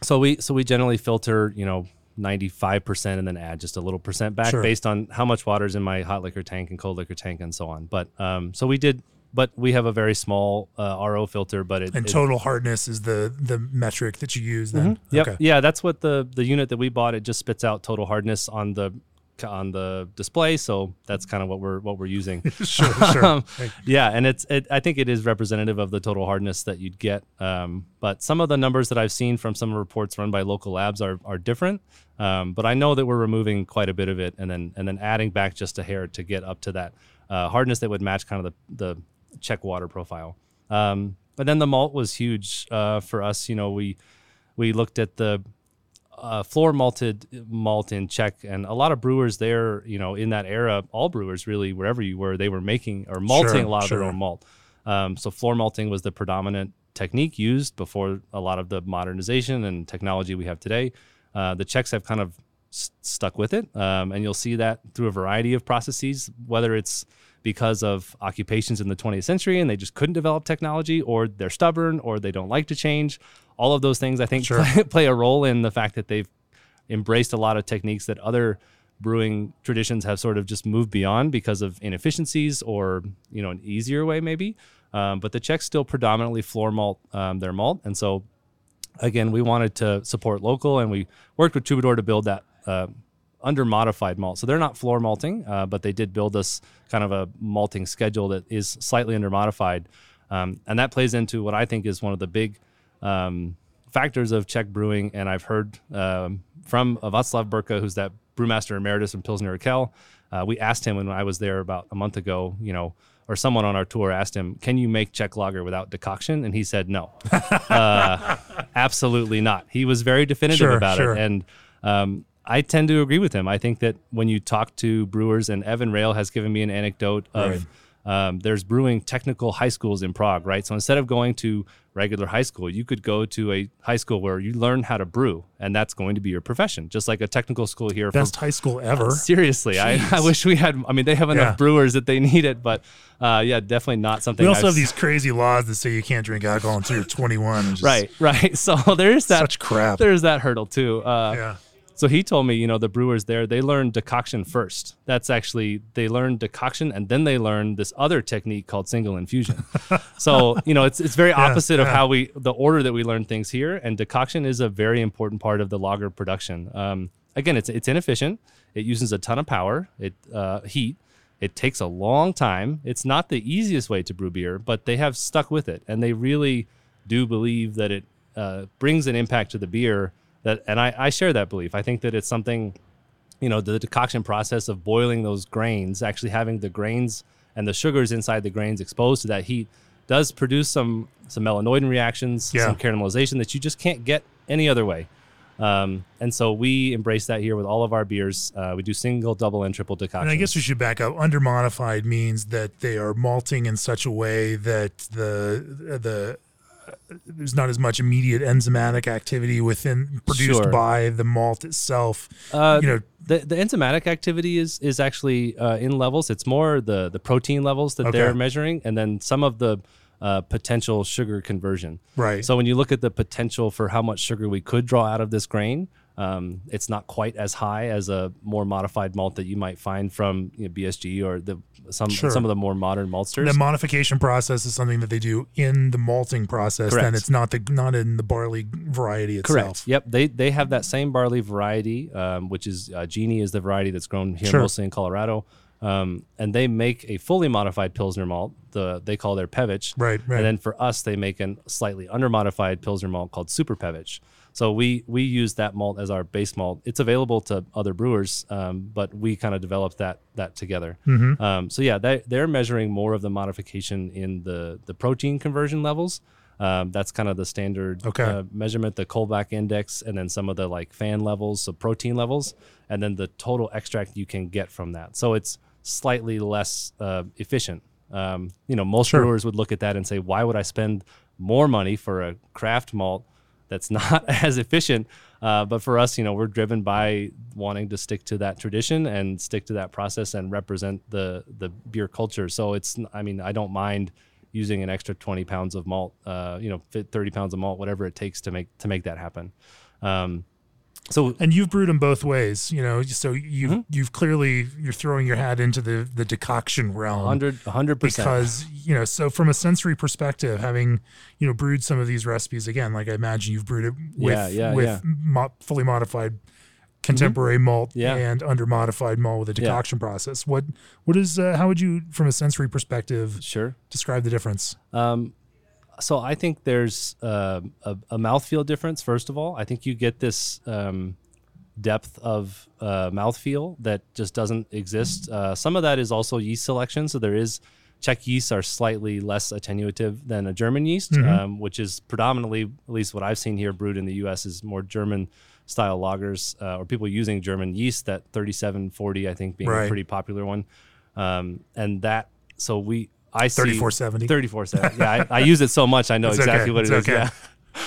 Speaker 2: So we so we generally filter, you know, 95% and then add just a little percent back
Speaker 1: Sure.
Speaker 2: based on how much water is in my hot liquor tank and cold liquor tank and so on. But um so we did but we have a very small uh, RO filter, but it,
Speaker 1: and
Speaker 2: it-
Speaker 1: total hardness is the the metric that you use then.
Speaker 2: Yep.
Speaker 1: Okay.
Speaker 2: Yeah, that's what the the unit that we bought. It just spits out total hardness on the on the display. So that's kind of what we're what we're using.
Speaker 1: sure, sure.
Speaker 2: Um, yeah, and it's it, I think it is representative of the total hardness that you'd get. Um, but some of the numbers that I've seen from some reports run by local labs are are different. Um, but I know that we're removing quite a bit of it, and then and then adding back just a hair to get up to that uh, hardness that would match kind of the the Czech water profile. Um, but then the malt was huge uh, for us. You know, we we looked at the uh, floor malted malt in Czech, and a lot of brewers there, you know, in that era, all brewers really, wherever you were, they were making or malting
Speaker 1: Sure,
Speaker 2: a lot of their own malt. Um, so floor malting was the predominant technique used before a lot of the modernization and technology we have today. Uh, the Czechs have kind of s- stuck with it, um, and you'll see that through a variety of processes, whether it's because of occupations in the 20th century and they just couldn't develop technology, or they're stubborn, or they don't like to change. All of those things, I think,
Speaker 1: Sure.
Speaker 2: play, play a role in the fact that they've embraced a lot of techniques that other brewing traditions have sort of just moved beyond because of inefficiencies or you know an easier way maybe. Um, but the Czechs still predominantly floor malt um, their malt, and so again we wanted to support local, and we worked with Troubadour to build that. Uh, under modified malt. So they're not floor malting, uh, but they did build us kind of a malting schedule that is slightly under modified. Um, and that plays into what I think is one of the big um, factors of Czech brewing. And I've heard um, from Václav Berka, who's that brewmaster emeritus from Pilsner Urquell. Uh, we asked him when I was there about a month ago, you know, or someone on our tour asked him, "Can you make Czech lager without decoction?" And he said, "No, uh, absolutely not." He was very definitive
Speaker 1: Sure,
Speaker 2: about
Speaker 1: sure.
Speaker 2: it, and um, I tend to agree with him. I think that when you talk to brewers, and Evan Rail has given me an anecdote of um, there's brewing technical high schools in Prague, right? So instead of going to regular high school, you could go to a high school where you learn how to brew, and that's going to be your profession, just like a technical school here.
Speaker 1: Best high school ever.
Speaker 2: seriously, I, I wish we had. I mean, they have enough
Speaker 1: Yeah.
Speaker 2: brewers that they need it, but uh, yeah, definitely not something.
Speaker 1: We also
Speaker 2: I've
Speaker 1: have these crazy laws that say you can't drink alcohol until you're 21. just
Speaker 2: right, right. So there's that.
Speaker 1: Such crap.
Speaker 2: There's that hurdle too. Uh,
Speaker 1: Yeah.
Speaker 2: So he told me, you know, the brewers there, they learn decoction first. That's actually, they learn decoction and then they learn this other technique called single infusion. so, you know, it's, it's very opposite of
Speaker 1: yeah.
Speaker 2: how we, the order that we learn things here. And decoction is a very important part of the lager production. Um, again, it's, it's inefficient. It uses a ton of power, it, uh, heat. It takes a long time. It's not the easiest way to brew beer, but they have stuck with it. And they really do believe that it uh, brings an impact to the beer that and I, I share that belief. I think that it's something you know the decoction process of boiling those grains, actually having the grains and the sugars inside the grains exposed to that heat, does produce some some melanoidin reactions,
Speaker 1: Yeah.
Speaker 2: some caramelization that you just can't get any other way. Um, and so we embrace that here with all of our beers. Uh, we do single, double, and triple decoction.
Speaker 1: And I guess we should back up. Under modified means that they are malting in such a way that the the there's not as much immediate enzymatic activity within produced
Speaker 2: Sure.
Speaker 1: by the malt itself.
Speaker 2: Uh,
Speaker 1: you know,
Speaker 2: the the enzymatic activity is is actually uh, in levels. It's more the the protein levels that
Speaker 1: Okay.
Speaker 2: they're measuring, and then some of the uh, potential sugar conversion.
Speaker 1: right?
Speaker 2: So when you look at the potential for how much sugar we could draw out of this grain, um, it's not quite as high as a more modified malt that you might find from you know, BSG or the some
Speaker 1: Sure.
Speaker 2: some of the more modern maltsters.
Speaker 1: the modification process is something that they do in the malting process.
Speaker 2: Correct.
Speaker 1: it's not the not in the barley variety itself.
Speaker 2: Correct. Yep. They they have that same barley variety, um, which is uh, Genie is the variety that's grown here
Speaker 1: Sure.
Speaker 2: mostly in Colorado. Um, and they make a fully modified pilsner malt. The they call their Pevich.
Speaker 1: Right, right.
Speaker 2: And then for us, they make a slightly under modified pilsner malt called Super Pevich. So we we use that malt as our base malt. It's available to other brewers, um, but we kind of developed that that together.
Speaker 1: Mm-hmm.
Speaker 2: Um, so yeah, they, they're measuring more of the modification in the the protein conversion levels. Um, that's kind of the standard
Speaker 1: Okay.
Speaker 2: uh, measurement, the Kolbach index, and then some of the like fan levels, so protein levels, and then the total extract you can get from that. So it's slightly less uh, efficient. Um, you know, most
Speaker 1: Sure.
Speaker 2: brewers would look at that and say, why would I spend more money for a craft malt that's not as efficient? Uh, but for us, you know, we're driven by wanting to stick to that tradition and stick to that process and represent the the beer culture. So it's, I mean, I don't mind using an extra 20 pounds of malt, uh, you know, fit 30 pounds of malt, whatever it takes to make to make that happen. Um, so
Speaker 1: And you've brewed them both ways, you know. So you've
Speaker 2: Mm-hmm.
Speaker 1: you've clearly you're throwing your hat into the the decoction realm.
Speaker 2: 100 100 percent.
Speaker 1: because you know so from a sensory perspective having you know brewed some of these recipes again like i imagine you've brewed it with
Speaker 2: Yeah, yeah,
Speaker 1: with
Speaker 2: yeah.
Speaker 1: mo- fully modified contemporary malt
Speaker 2: Yeah.
Speaker 1: and under modified malt with a decoction process what what is uh, how would you from a sensory perspective
Speaker 2: Sure.
Speaker 1: describe the difference
Speaker 2: Um, so I think there's uh, a, a mouthfeel difference. First of all, I think you get this um, depth of uh, mouthfeel that just doesn't exist. Uh, some of that is also yeast selection. So there is Czech yeasts are slightly less attenuative than a German yeast, um, which is predominantly, at least what I've seen here, brewed in the U.S. is more German style lagers uh, or people using German yeast. That 3740, I think, being
Speaker 1: Right.
Speaker 2: a pretty popular one, um, and that so we. I see
Speaker 1: 3470.
Speaker 2: 3470. Yeah, I, I use it so much. I know
Speaker 1: It's
Speaker 2: exactly
Speaker 1: okay.
Speaker 2: what it
Speaker 1: It's
Speaker 2: is.
Speaker 1: okay.
Speaker 2: Yeah.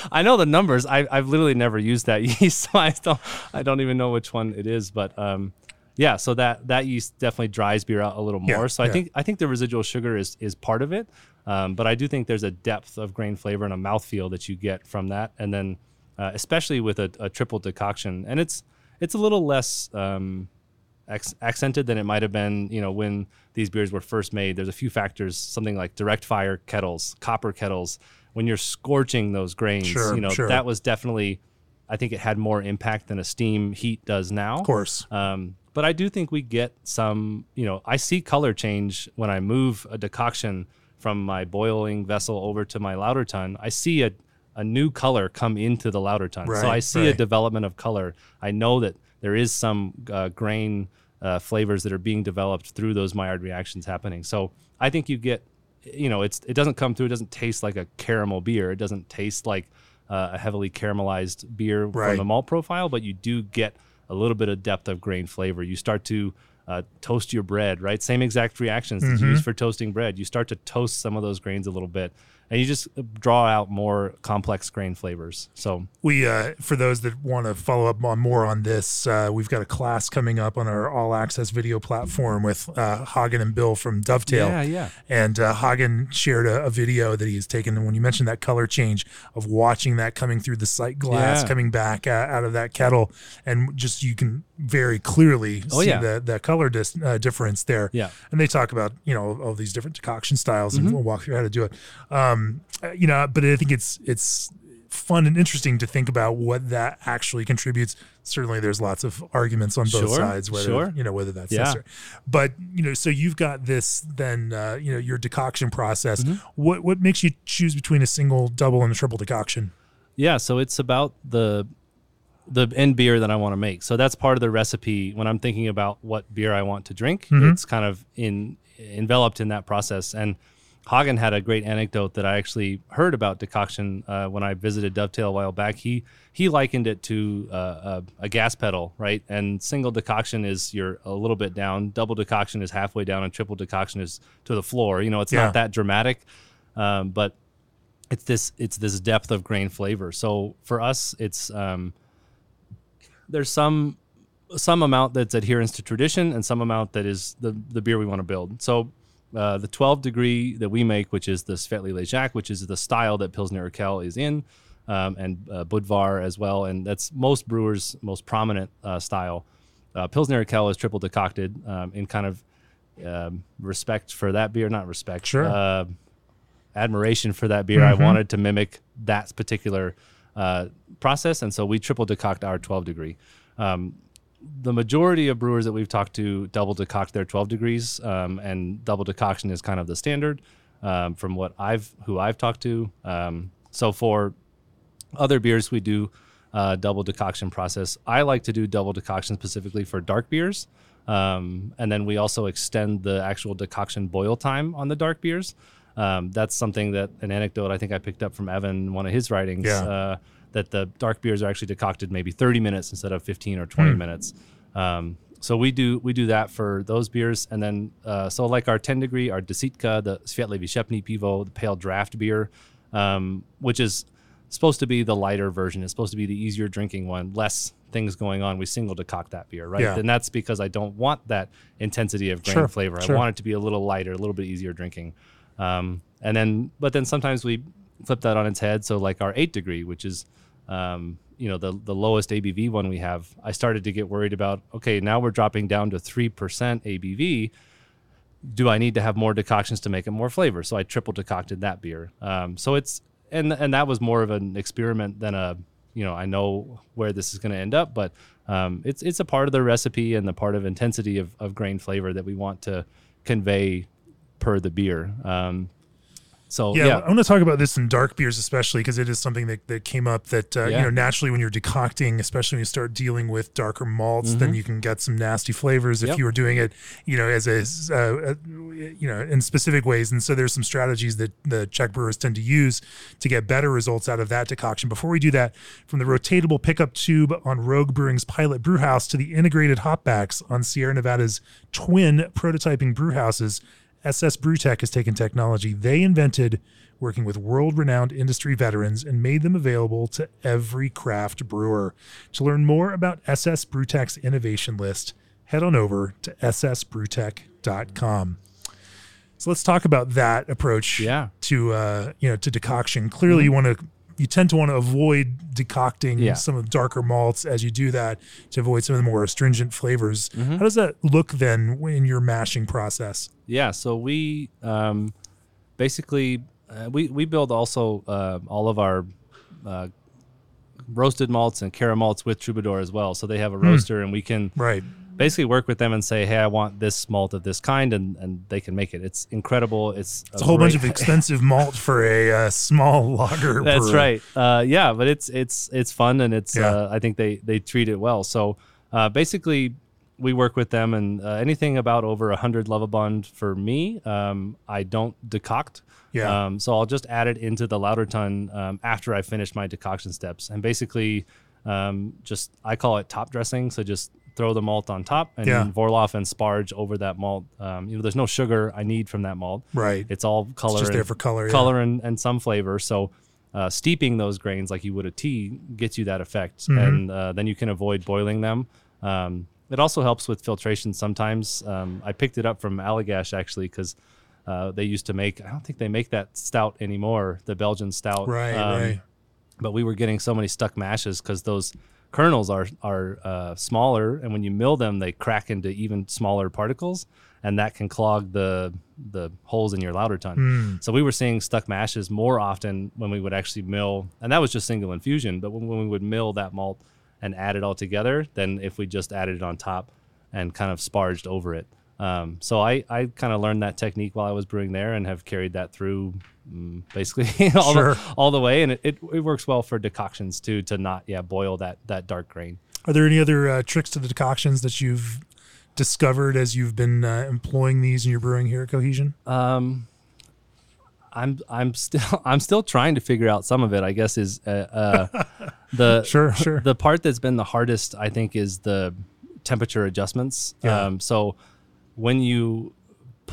Speaker 2: I know the numbers. I, I've literally never used that yeast, so I don't. I don't even know which one it is. But um, yeah. So that that yeast definitely dries beer out a little
Speaker 1: Yeah,
Speaker 2: more. so I
Speaker 1: yeah.
Speaker 2: think I think the residual sugar is is part of it. Um, but I do think there's a depth of grain flavor and a mouthfeel that you get from that, and then uh, especially with a, a triple decoction, and it's it's a little less. Um, ac- accented than it might have been, you know, when these beers were first made. There's a few factors, something like direct fire kettles, copper kettles. When you're scorching those grains,
Speaker 1: Sure,
Speaker 2: you know,
Speaker 1: sure.
Speaker 2: that was definitely, I think it had more impact than a steam heat does now.
Speaker 1: of course
Speaker 2: Um, but I do think we get some, you know, I see color change when I move a decoction from my boiling vessel over to my lauter tun. I see a, a new color come into the lauter tun. so I see a development of color. I know that there is some uh, grain uh, flavors that are being developed through those Maillard reactions happening. So I think you get, you know, it's it doesn't come through. It doesn't taste like a caramel beer. It doesn't taste like uh, a heavily caramelized beer
Speaker 1: Right.
Speaker 2: from the malt profile, but you do get a little bit of depth of grain flavor. You start to uh, toast your bread, right? Same exact reactions that
Speaker 1: Mm-hmm.
Speaker 2: you use for toasting bread. You start to toast some of those grains a little bit, and you just draw out more complex grain flavors. So
Speaker 1: we uh, for those that want to follow up on more on this uh, we've got a class coming up on our all access video platform with uh, hagen and bill from dovetail
Speaker 2: Yeah, yeah.
Speaker 1: and uh, hagen shared a, a video that he's taken and when you mentioned that color change of watching that coming through the sight glass
Speaker 2: Yeah.
Speaker 1: coming back uh, out of that kettle and just you can very clearly
Speaker 2: Oh,
Speaker 1: see
Speaker 2: yeah.
Speaker 1: the, the color dis- uh, difference there
Speaker 2: Yeah. Mm-hmm.
Speaker 1: and they talk about you know all these different decoction styles and we'll walk through how to do it um, uh, you know but i think it's it's fun and interesting to think about what that actually contributes certainly there's lots of arguments on both
Speaker 2: Sure,
Speaker 1: sides whether
Speaker 2: sure.
Speaker 1: you know whether that's
Speaker 2: Yeah.
Speaker 1: necessary but you know so you've got this then uh, you know your decoction process
Speaker 2: Mm-hmm.
Speaker 1: what what makes you choose between a single double and a triple decoction
Speaker 2: Yeah, so it's about the the end beer that I want to make. So that's part of the recipe when I'm thinking about what beer I want to drink.
Speaker 1: Mm-hmm.
Speaker 2: It's kind of in enveloped in that process. And Hagen had a great anecdote that I actually heard about decoction uh, when I visited Dovetail a while back. He he likened it to uh, a, a gas pedal, right? And single decoction is you're a little bit down, double decoction is halfway down, and triple decoction is to the floor. You know, it's
Speaker 1: Yeah.
Speaker 2: not that dramatic, um, but it's this it's this depth of grain flavor. So for us, it's um, there's some some amount that's adherence to tradition and some amount that is the the beer we want to build. So uh, the 12 degree that we make, which is the Světlý Ležák, which is the style that Pilsner Urquell is in, um, and uh, Budvar as well, and that's most brewers' most prominent uh, style. Uh, Pilsner Urquell is triple decocted um, in kind of um, respect for that beer, not respect,
Speaker 1: Sure.
Speaker 2: uh, admiration for that beer. I wanted to mimic that particular uh, process, and so we triple decoct our 12 degree. Um, the majority of brewers that we've talked to double decoct their 12 degrees, um, and double decoction is kind of the standard um, from what I've who I've talked to. Um, so for other beers, we do uh, double decoction process. I like to do double decoction specifically for dark beers, um, and then we also extend the actual decoction boil time on the dark beers. Um, that's something that an anecdote I think I picked up from Evan, one of his writings.
Speaker 1: Yeah.
Speaker 2: Uh, that the dark beers are actually decocted maybe 30 minutes instead of 15 or 20 minutes. Um, so we do we do that for those beers, and then uh, so like our 10 degree, our Desítka, the Světlé Výčepní Pivo, the pale draft beer, um, which is supposed to be the lighter version. It's supposed to be the easier drinking one, less things going on. We single decoct that beer, right?
Speaker 1: Yeah.
Speaker 2: And that's because I don't want that intensity of grain
Speaker 1: Sure,
Speaker 2: flavor.
Speaker 1: sure.
Speaker 2: I want it to be a little lighter, a little bit easier drinking. Um, and then, but then sometimes we flip that on its head. So like our eight degree, which is, um, you know, the the lowest ABV one we have. I started to get worried about. Okay, now we're dropping down to three percent ABV. Do I need to have more decoctions to make it more flavor? So I triple decocted that beer. Um, so it's and and that was more of an experiment than a you know I know where this is going to end up, but um, it's it's a part of the recipe and the part of intensity of, of grain flavor that we want to convey per the beer. Um, so
Speaker 1: Yeah,
Speaker 2: yeah,
Speaker 1: I want to talk about this in dark beers, especially because it is something that, that came up that, uh, you know, naturally when you're decocting, especially when you start dealing with darker malts, then you can get some nasty flavors if
Speaker 2: Mm-hmm. Yep.
Speaker 1: you were doing it, you know, as a, uh, uh, you know, in specific ways. And so there's some strategies that the Czech brewers tend to use to get better results out of that decoction. Before we do that, from the rotatable pickup tube on Rogue Brewing's pilot brew house to the integrated hopbacks on Sierra Nevada's twin prototyping brew houses, SS Brewtech has taken technology they invented working with world renowned industry veterans and made them available to every craft brewer. To learn more about SS Brewtech's innovation list, head on over to ssbrewtech.com. So let's talk about that approach
Speaker 2: Yeah.
Speaker 1: to uh, you know to decoction. Clearly, you want to you tend to want to avoid decocting
Speaker 2: Yeah.
Speaker 1: some of the darker malts as you do that to avoid some of the more astringent flavors.
Speaker 2: Mm-hmm.
Speaker 1: How does that look then in your mashing process?
Speaker 2: Yeah, so we um, basically uh, we we build also uh, all of our uh, roasted malts and cara malts with Troubadour as well. So they have a
Speaker 1: Hmm.
Speaker 2: roaster, and we can
Speaker 1: Right.
Speaker 2: Basically work with them and say, "Hey, I want this malt of this kind," and and they can make it. It's incredible. It's
Speaker 1: It's a whole bunch of expensive malt for a uh, small lager.
Speaker 2: That's
Speaker 1: brewer.
Speaker 2: right. Uh, yeah, but it's it's it's fun and it's
Speaker 1: Yeah.
Speaker 2: uh, I think they they treat it well. So uh, basically, we work with them and uh, anything about over a hundred Lovibond for me, um, I don't decoct.
Speaker 1: Yeah.
Speaker 2: Um, so I'll just add it into the lauter tun um, after I finish my decoction steps, and basically, um, just I call it top dressing. So just throw the malt on top and
Speaker 1: Yeah.
Speaker 2: Vorlauf and sparge over that malt. Um, you know, there's no sugar I need from that malt.
Speaker 1: Right.
Speaker 2: It's all color.
Speaker 1: just
Speaker 2: and-
Speaker 1: there for color, yeah.
Speaker 2: Color and, and some flavor. So uh, steeping those grains like you would a tea gets you that effect,
Speaker 1: Mm-hmm.
Speaker 2: and uh, then you can avoid boiling them. Um, it also helps with filtration sometimes. Um, I picked it up from Allagash actually because uh, they used to make. I don't think they make that stout anymore, the Belgian stout.
Speaker 1: Right.
Speaker 2: Um,
Speaker 1: right.
Speaker 2: but we were getting so many stuck mashes because those kernels are are uh, smaller, and when you mill them, they crack into even smaller particles, and that can clog the the holes in your lauter tun.
Speaker 1: Hmm.
Speaker 2: So we were seeing stuck mashes more often when we would actually mill, and that was just single infusion. But when, when we would mill that malt and add it all together, than if we just added it on top and kind of sparged over it. Um, so I, I kind of learned that technique while I was brewing there and have carried that through mm, basically all,
Speaker 1: Sure.
Speaker 2: the, all the way, and it, it, it works well for decoctions too to not yeah boil that that dark grain.
Speaker 1: Are there any other uh, tricks to the decoctions that you've discovered as you've been uh, employing these in your brewing here at Cohesion?
Speaker 2: Um, I'm I'm still I'm still trying to figure out some of it. I guess is uh, uh, the
Speaker 1: Sure, sure.
Speaker 2: the part that's been the hardest. I think is the temperature adjustments.
Speaker 1: Yeah.
Speaker 2: Um, so when you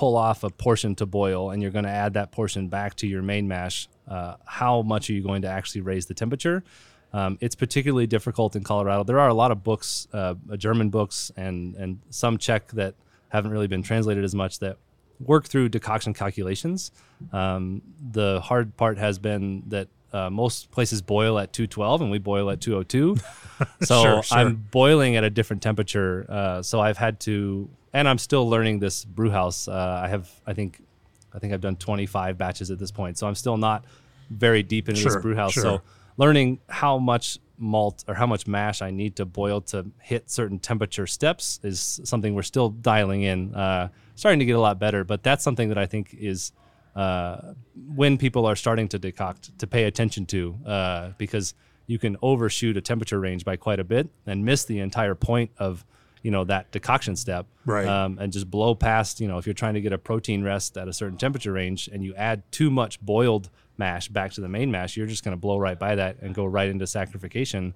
Speaker 2: pull off a portion to boil and you're going to add that portion back to your main mash, uh, how much are you going to actually raise the temperature? Um, it's particularly difficult in Colorado. There are a lot of books, uh, German books, and and some Czech that haven't really been translated as much that work through decoction calculations. Um, the hard part has been that uh, most places boil at 212 and we boil at 202. so
Speaker 1: Sure, sure.
Speaker 2: I'm boiling at a different temperature. Uh, so I've had to, and I'm still learning this brew house. Uh, I have, I think, I think I've done 25 batches at this point. So I'm still not very deep into
Speaker 1: Sure,
Speaker 2: this brew house.
Speaker 1: sure.
Speaker 2: So learning how much malt or how much mash I need to boil to hit certain temperature steps is something we're still dialing in. Uh, starting to get a lot better, but that's something that I think is uh, when people are starting to decoct to pay attention to uh, because you can overshoot a temperature range by quite a bit and miss the entire point of you know that decoction step
Speaker 1: Right.
Speaker 2: um, and just blow past you know if you're trying to get a protein rest at a certain temperature range and you add too much boiled mash back to the main mash you're just going to blow right by that and go right into saccharification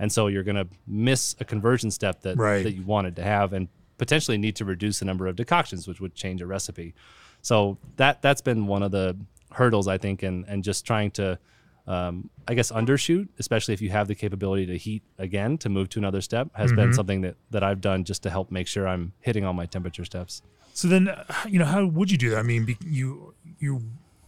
Speaker 2: and so you're going to miss a conversion step that,
Speaker 1: Right.
Speaker 2: that you wanted to have and potentially need to reduce the number of decoctions which would change a recipe so that that's been one of the hurdles i think and and just trying to um, I guess undershoot, especially if you have the capability to heat again to move to another step, has been
Speaker 1: Mm-hmm.
Speaker 2: something that that I've done just to help make sure I'm hitting all my temperature steps.
Speaker 1: So then, uh, you know, how would you do that? I mean, be, you you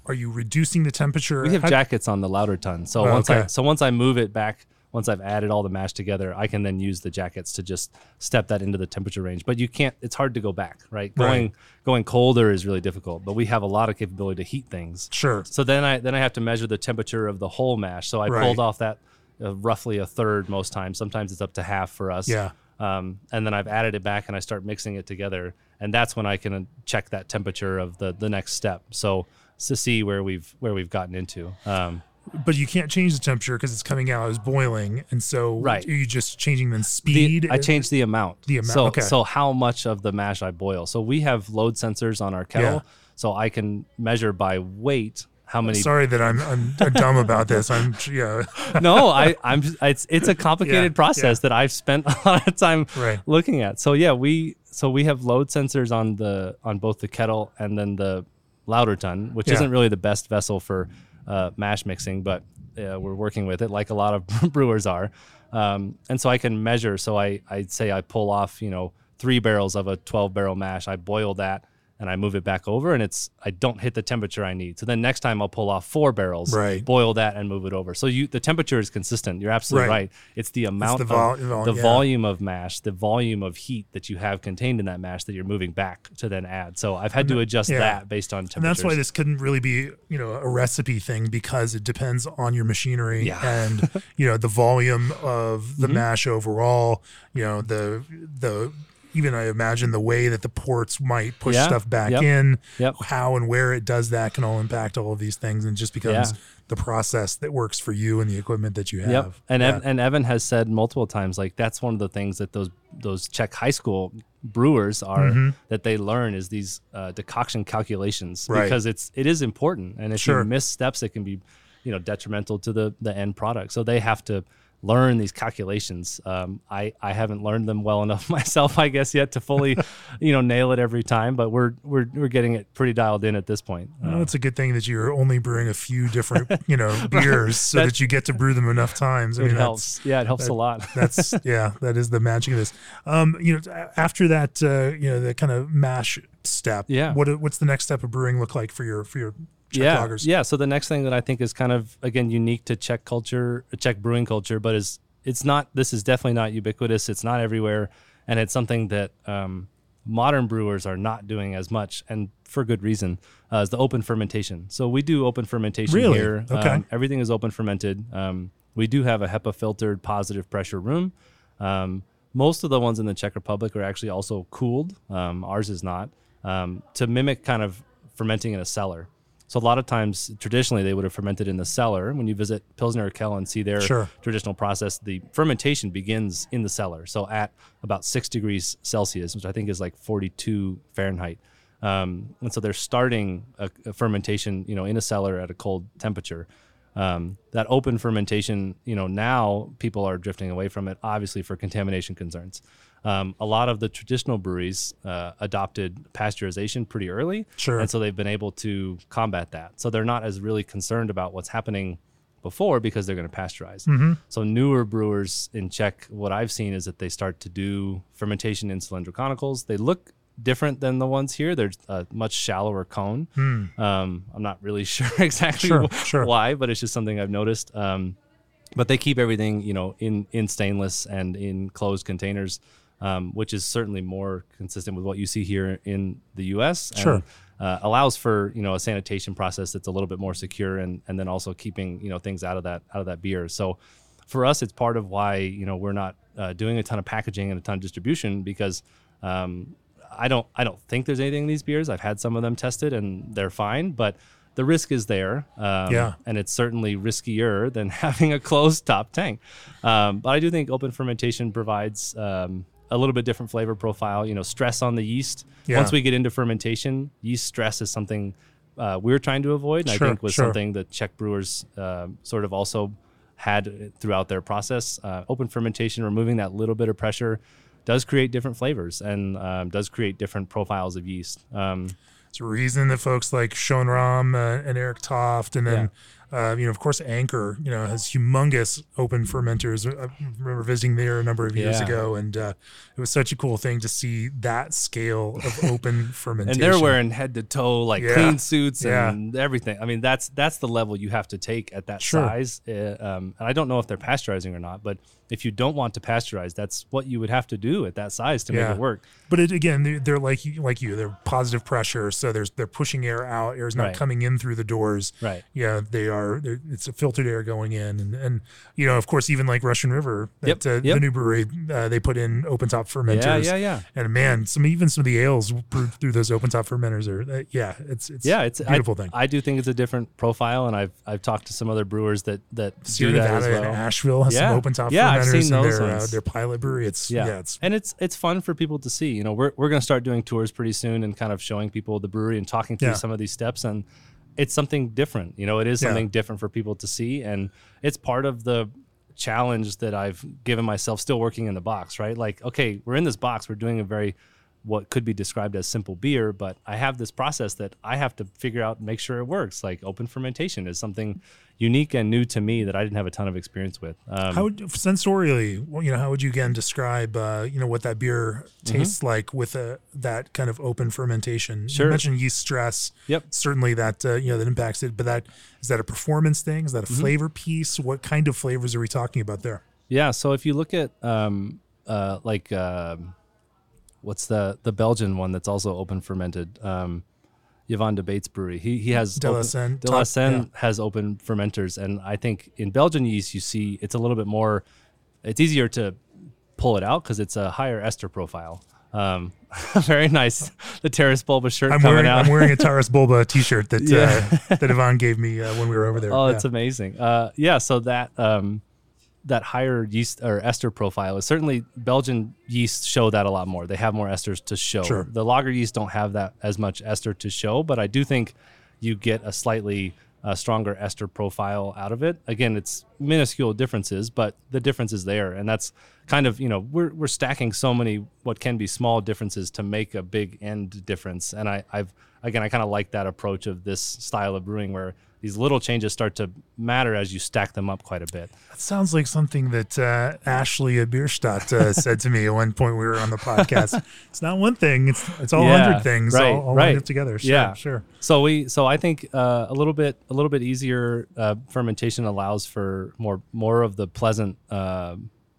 Speaker 1: are you reducing the temperature?
Speaker 2: We have
Speaker 1: How-
Speaker 2: jackets on the lauter tun, so
Speaker 1: Oh,
Speaker 2: once
Speaker 1: okay.
Speaker 2: I so once I move it back, once I've added all the mash together, I can then use the jackets to just step that into the temperature range. But you can't; it's hard to go back, right? Going
Speaker 1: Right.
Speaker 2: going colder is really difficult, but we have a lot of capability to heat things.
Speaker 1: Sure.
Speaker 2: So then I then I have to measure the temperature of the whole mash. So I
Speaker 1: Right.
Speaker 2: pulled off that uh, roughly a third most times. Sometimes it's up to half for us.
Speaker 1: Yeah.
Speaker 2: Um, and then I've added it back and I start mixing it together, and that's when I can uh, check that temperature of the the next step. So to see where we've where we've gotten into. Um,
Speaker 1: But you can't change the temperature because it's coming out as boiling, and so
Speaker 2: Right.
Speaker 1: are you just changing the
Speaker 2: the,
Speaker 1: speed?
Speaker 2: I changed the amount.
Speaker 1: The amount,
Speaker 2: So
Speaker 1: okay.
Speaker 2: so how much of the mash I boil. So we have load sensors on our kettle,
Speaker 1: Yeah.
Speaker 2: so I can measure by weight how many
Speaker 1: Sorry that I'm, I'm dumb about this. I'm yeah.
Speaker 2: no, I, I'm. It's it's a complicated
Speaker 1: Yeah,
Speaker 2: process that I've spent a lot of time
Speaker 1: Right.
Speaker 2: looking at. So yeah, we so we have load sensors on the on both the kettle and then the lauter tun, which
Speaker 1: Yeah.
Speaker 2: isn't really the best vessel for uh, mash mixing, but uh, we're working with it like a lot of brewers are. Um, and so I can measure. So I I'd say I pull off you know three barrels of a 12 barrel mash. I boil that. And I move it back over, and it's I don't hit the temperature I need. So then next time I'll pull off four barrels,
Speaker 1: Right.
Speaker 2: boil that and move it over. So you the temperature is consistent. You're absolutely
Speaker 1: Right.
Speaker 2: right. It's the amount
Speaker 1: the
Speaker 2: of
Speaker 1: vol- vol-
Speaker 2: the
Speaker 1: yeah.
Speaker 2: volume of mash, the volume of heat that you have contained in that mash that you're moving back to then add. So I've had to adjust
Speaker 1: yeah.
Speaker 2: that based on
Speaker 1: temperature.
Speaker 2: And
Speaker 1: that's why this couldn't really be, you know, a recipe thing because it depends on your machinery
Speaker 2: Yeah. Mm-hmm.
Speaker 1: and you know the volume of the mash overall. You know the the even I imagine the way that the ports might push
Speaker 2: Yeah.
Speaker 1: stuff back
Speaker 2: Yep.
Speaker 1: in,
Speaker 2: Yep.
Speaker 1: how and where it does that can all impact all of these things, and just becomes
Speaker 2: Yeah.
Speaker 1: the process that works for you and the equipment that you have.
Speaker 2: Yep. And
Speaker 1: Yeah.
Speaker 2: Ev- and Evan has said multiple times like that's one of the things that those those Czech high school brewers are
Speaker 1: Mm-hmm.
Speaker 2: that they learn is these uh, decoction calculations
Speaker 1: Right.
Speaker 2: because it's it is important and if
Speaker 1: Sure.
Speaker 2: you miss steps it can be you know detrimental to the the end product. So they have to learn these calculations. Um, I I haven't learned them well enough myself I guess yet to fully you know nail it every time, but we're we're we're getting it pretty dialed in at this point. Uh,
Speaker 1: it's a good thing that you're only brewing a few different, you know, beers so
Speaker 2: That-
Speaker 1: that you get to brew them enough times. I
Speaker 2: it
Speaker 1: mean,
Speaker 2: helps. Yeah, it helps a lot.
Speaker 1: that's yeah that is the magic of this um you know after that uh you know the kind of mash step
Speaker 2: Yeah.
Speaker 1: what what's the next step of brewing look like for your for your Czech
Speaker 2: yeah,
Speaker 1: lagers
Speaker 2: yeah. So the next thing that I think is kind of again unique to Czech culture, Czech brewing culture, but is it's not. This is definitely not ubiquitous. It's not everywhere, and it's something that um, modern brewers are not doing as much, and for good reason. Uh, is the open fermentation. So we do open fermentation
Speaker 1: Really?
Speaker 2: here.
Speaker 1: Okay.
Speaker 2: Um, everything is open fermented. Um, we do have a HEPA filtered positive pressure room. Um, most of the ones in the Czech Republic are actually also cooled. Um, ours is not. Um, to mimic kind of fermenting in a cellar. So a lot of times, traditionally, they would have fermented in the cellar. When you visit Pilsner Urquell and see their
Speaker 1: Sure.
Speaker 2: traditional process, the fermentation begins in the cellar. So at about six degrees Celsius, which I think is like 42 Fahrenheit. Um, and so they're starting a, a fermentation, you know, in a cellar at a cold temperature. Um, that open fermentation, you know, now people are drifting away from it, obviously for contamination concerns. Um, a lot of the traditional breweries uh, adopted pasteurization pretty early,
Speaker 1: Sure.
Speaker 2: and so they've been able to combat that. So they're not as really concerned about what's happening before because they're going to pasteurize. So newer brewers in Czech, what I've seen is that they start to do fermentation in cylindriconicals. They look different than the ones here. They're a much shallower cone. Um, I'm not really sure exactly
Speaker 1: Sure, sure.
Speaker 2: why, but it's just something I've noticed. Um, but they keep everything, you know, in in stainless and in closed containers, um, which is certainly more consistent with what you see here in the U.S. and,
Speaker 1: Sure.
Speaker 2: uh, allows for you know a sanitation process that's a little bit more secure, and and then also keeping you know things out of that out of that beer. So for us, it's part of why you know we're not uh, doing a ton of packaging and a ton of distribution because. Um, I don't I don't think there's anything in these beers. I've had some of them tested and they're fine, but the risk is there. Um,
Speaker 1: Yeah.
Speaker 2: And it's certainly riskier than having a closed top tank. Um, but I do think open fermentation provides um, a little bit different flavor profile. You know, stress on the yeast.
Speaker 1: Yeah.
Speaker 2: Once we get into fermentation, yeast stress is something uh, we're trying to avoid. And
Speaker 1: Sure,
Speaker 2: I think was
Speaker 1: sure.
Speaker 2: something that Czech brewers um sort of also had throughout their process. Uh, open fermentation, removing that little bit of pressure, does create different flavors and um, does create different profiles of yeast. Um,
Speaker 1: It's a reason that folks like Schönram uh, and Eric Toft, and then uh, you know, of course, Anchor, you know, has humongous open fermenters. I remember visiting there a number of years
Speaker 2: Yeah.
Speaker 1: ago, and uh, it was such a cool thing to see that scale of open fermentation.
Speaker 2: and they're wearing head to toe like
Speaker 1: Yeah.
Speaker 2: clean suits
Speaker 1: Yeah.
Speaker 2: and everything. I mean, that's that's the level you have to take at that
Speaker 1: Sure.
Speaker 2: size. Uh, um, and I don't know if they're pasteurizing or not, but if you don't want to pasteurize, that's what you would have to do at that size to make it work.
Speaker 1: But it, again, they're, they're like you, like you. They're positive pressure, so there's they're pushing air out. Air is not
Speaker 2: Right.
Speaker 1: coming in through the doors.
Speaker 2: Right.
Speaker 1: Yeah, they are. They're- It's a filtered air going in, and and you know, of course, even like Russian River,
Speaker 2: Yep,
Speaker 1: uh,
Speaker 2: yep.
Speaker 1: the new brewery, uh, they put in open top fermenters.
Speaker 2: Yeah, yeah, yeah.
Speaker 1: And man, some even some of the ales brewed through those open top fermenters are. Uh, yeah, it's it's
Speaker 2: Yeah, it's
Speaker 1: a beautiful
Speaker 2: I,
Speaker 1: thing.
Speaker 2: I do think it's a different profile, and I've I've talked to some other brewers that that
Speaker 1: Sierra
Speaker 2: do that as well.
Speaker 1: and Asheville has
Speaker 2: Yeah.
Speaker 1: some open top
Speaker 2: Yeah, I've
Speaker 1: fermenters
Speaker 2: seen
Speaker 1: in
Speaker 2: those
Speaker 1: their uh, their pilot brewery. It's yeah,
Speaker 2: yeah.
Speaker 1: it's
Speaker 2: and it's it's fun for people to see. You know, we're we're going to start doing tours pretty soon and kind of showing people the brewery and talking through some of these steps and it's something different. You know, it is
Speaker 1: Yeah.
Speaker 2: something different for people to see and it's part of the challenge that I've given myself still working in the box, right? Like, okay, we're in this box, we're doing a very what could be described as simple beer, but I have this process that I have to figure out and make sure it works. Like open fermentation is something unique and new to me that I didn't have a ton of experience with. Um,
Speaker 1: How would sensorially, you know, how would you again describe, uh, you know, what that beer tastes like with a that kind of open fermentation? You
Speaker 2: Sure.
Speaker 1: mentioned yeast stress.
Speaker 2: Yep.
Speaker 1: Certainly that uh, you know that impacts it, but that is that a performance thing? Is that a flavor piece? What kind of flavors are we talking about there?
Speaker 2: Yeah. So if you look at um, uh, like um what's the the Belgian one that's also open fermented, um, Yvan De Baets Brewery. He he has
Speaker 1: De La Senne.
Speaker 2: De La Senne
Speaker 1: yeah.
Speaker 2: has open fermenters, and I think in Belgian yeast you see it's a little bit more. It's easier to pull it out because it's a higher ester profile. Um, very nice. The Taras Boulba shirt
Speaker 1: I'm
Speaker 2: coming
Speaker 1: wearing
Speaker 2: out.
Speaker 1: I'm wearing a Taras Boulba T-shirt that
Speaker 2: Yeah.
Speaker 1: uh, that Yvan gave me uh, when we were over there.
Speaker 2: Oh,
Speaker 1: Yeah.
Speaker 2: it's amazing. Uh, yeah, so that um, that higher yeast or ester profile is certainly Belgian yeast show that a lot more. They have more esters to show.
Speaker 1: Sure.
Speaker 2: The lager yeast don't have that as much ester to show, but I do think you get a slightly uh, stronger ester profile out of it. Again, it's minuscule differences, but the difference is there, and that's kind of you know we're we're stacking so many what can be small differences to make a big end difference. And I, I've again I kind of like that approach of this style of brewing where these little changes start to matter as you stack them up quite a bit.
Speaker 1: That sounds like something that uh, Ashley Bierstadt uh, said to me at one point we were on the podcast. it's not one thing; it's it's all
Speaker 2: Yeah,
Speaker 1: hundred things
Speaker 2: right,
Speaker 1: all, all
Speaker 2: right.
Speaker 1: lined up together. Sure,
Speaker 2: Yeah.
Speaker 1: sure.
Speaker 2: So we, so I think uh, a little bit, a little bit easier uh, fermentation allows for more, more of the pleasant uh,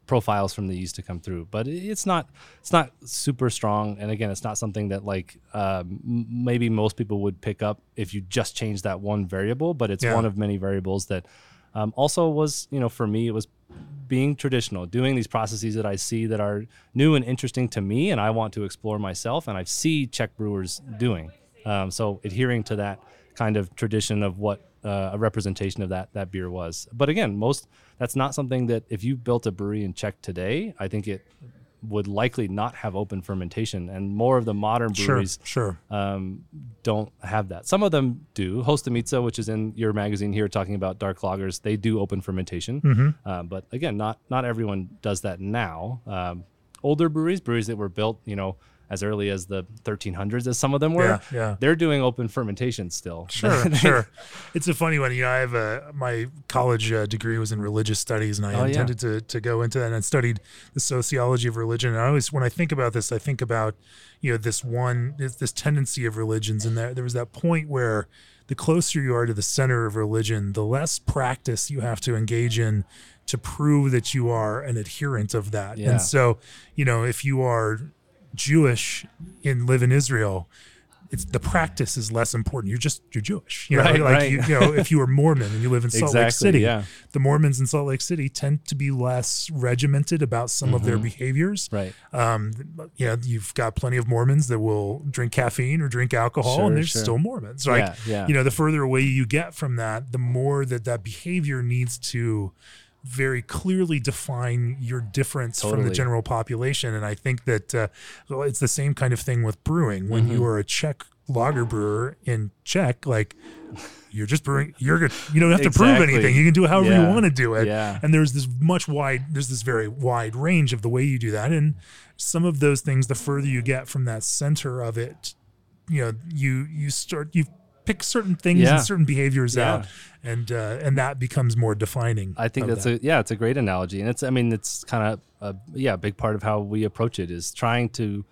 Speaker 2: profiles from the yeast to come through. But it's not, it's not super strong. And again, it's not something that like um, m- maybe most people would pick up if you just change that one variable. But it's
Speaker 1: Yeah.
Speaker 2: one of many variables that um, also was, you know, for me, it was being traditional, doing these processes that I see that are new and interesting to me, and I want to explore myself, and I see Czech brewers doing. Um, so adhering to that kind of tradition of what uh, a representation of that that beer was. But again, most that's not something that if you built a brewery in Czech today, I think it would likely not have open fermentation, and more of the modern breweries
Speaker 1: sure, sure.
Speaker 2: Um, don't have that. Some of them do. Hostomice, which is in your magazine here, talking about dark lagers, they do open fermentation.
Speaker 1: Mm-hmm.
Speaker 2: Uh, but again, not not everyone does that now. Um, older breweries, breweries that were built, you know, as early as the 1300s, as some of them were.
Speaker 1: Yeah, yeah.
Speaker 2: They're doing open fermentation still.
Speaker 1: Sure, sure. It's a funny one. You know, I have a my college uh, degree was in religious studies, and I
Speaker 2: Oh, yeah.
Speaker 1: intended to to go into that. And I studied the sociology of religion. And I always, when I think about this, I think about you know this one this, this tendency of religions, and there there was that point where the closer you are to the center of religion, the less practice you have to engage in to prove that you are an adherent of that.
Speaker 2: Yeah.
Speaker 1: And so, you know, if you are Jewish and live in Israel, it's the practice is less important. You're just you're Jewish, you know.
Speaker 2: Right,
Speaker 1: like
Speaker 2: right.
Speaker 1: You, you know, if you were Mormon and you live in Salt Lake City,
Speaker 2: yeah.
Speaker 1: the Mormons in Salt Lake City tend to be less regimented about some of their behaviors.
Speaker 2: Mm-hmm. Right.
Speaker 1: Um, you know, you've got plenty of Mormons that will drink caffeine or drink alcohol,
Speaker 2: Sure,
Speaker 1: and they're
Speaker 2: sure.
Speaker 1: still Mormons. Right.
Speaker 2: Yeah, yeah.
Speaker 1: you know, the further away you get from that, the more that that behavior needs to very clearly define your difference from the general population. And I think that uh, well, it's the same kind of thing with brewing. When
Speaker 2: Mm-hmm.
Speaker 1: you are a Czech lager brewer in Czech, like you're just brewing, you're good. You don't have to prove anything. You can do it however
Speaker 2: Yeah.
Speaker 1: you want to do it.
Speaker 2: Yeah.
Speaker 1: And there's this much wide, there's this very wide range of the way you do that. And some of those things, the further you get from that center of it, you know, you you start you pick certain things
Speaker 2: Yeah.
Speaker 1: and certain behaviors
Speaker 2: Yeah.
Speaker 1: out, and uh, and that becomes more defining.
Speaker 2: I think that's
Speaker 1: that.
Speaker 2: a yeah, it's a great analogy, and it's I mean it's kind of a yeah a big part of how we approach it is trying to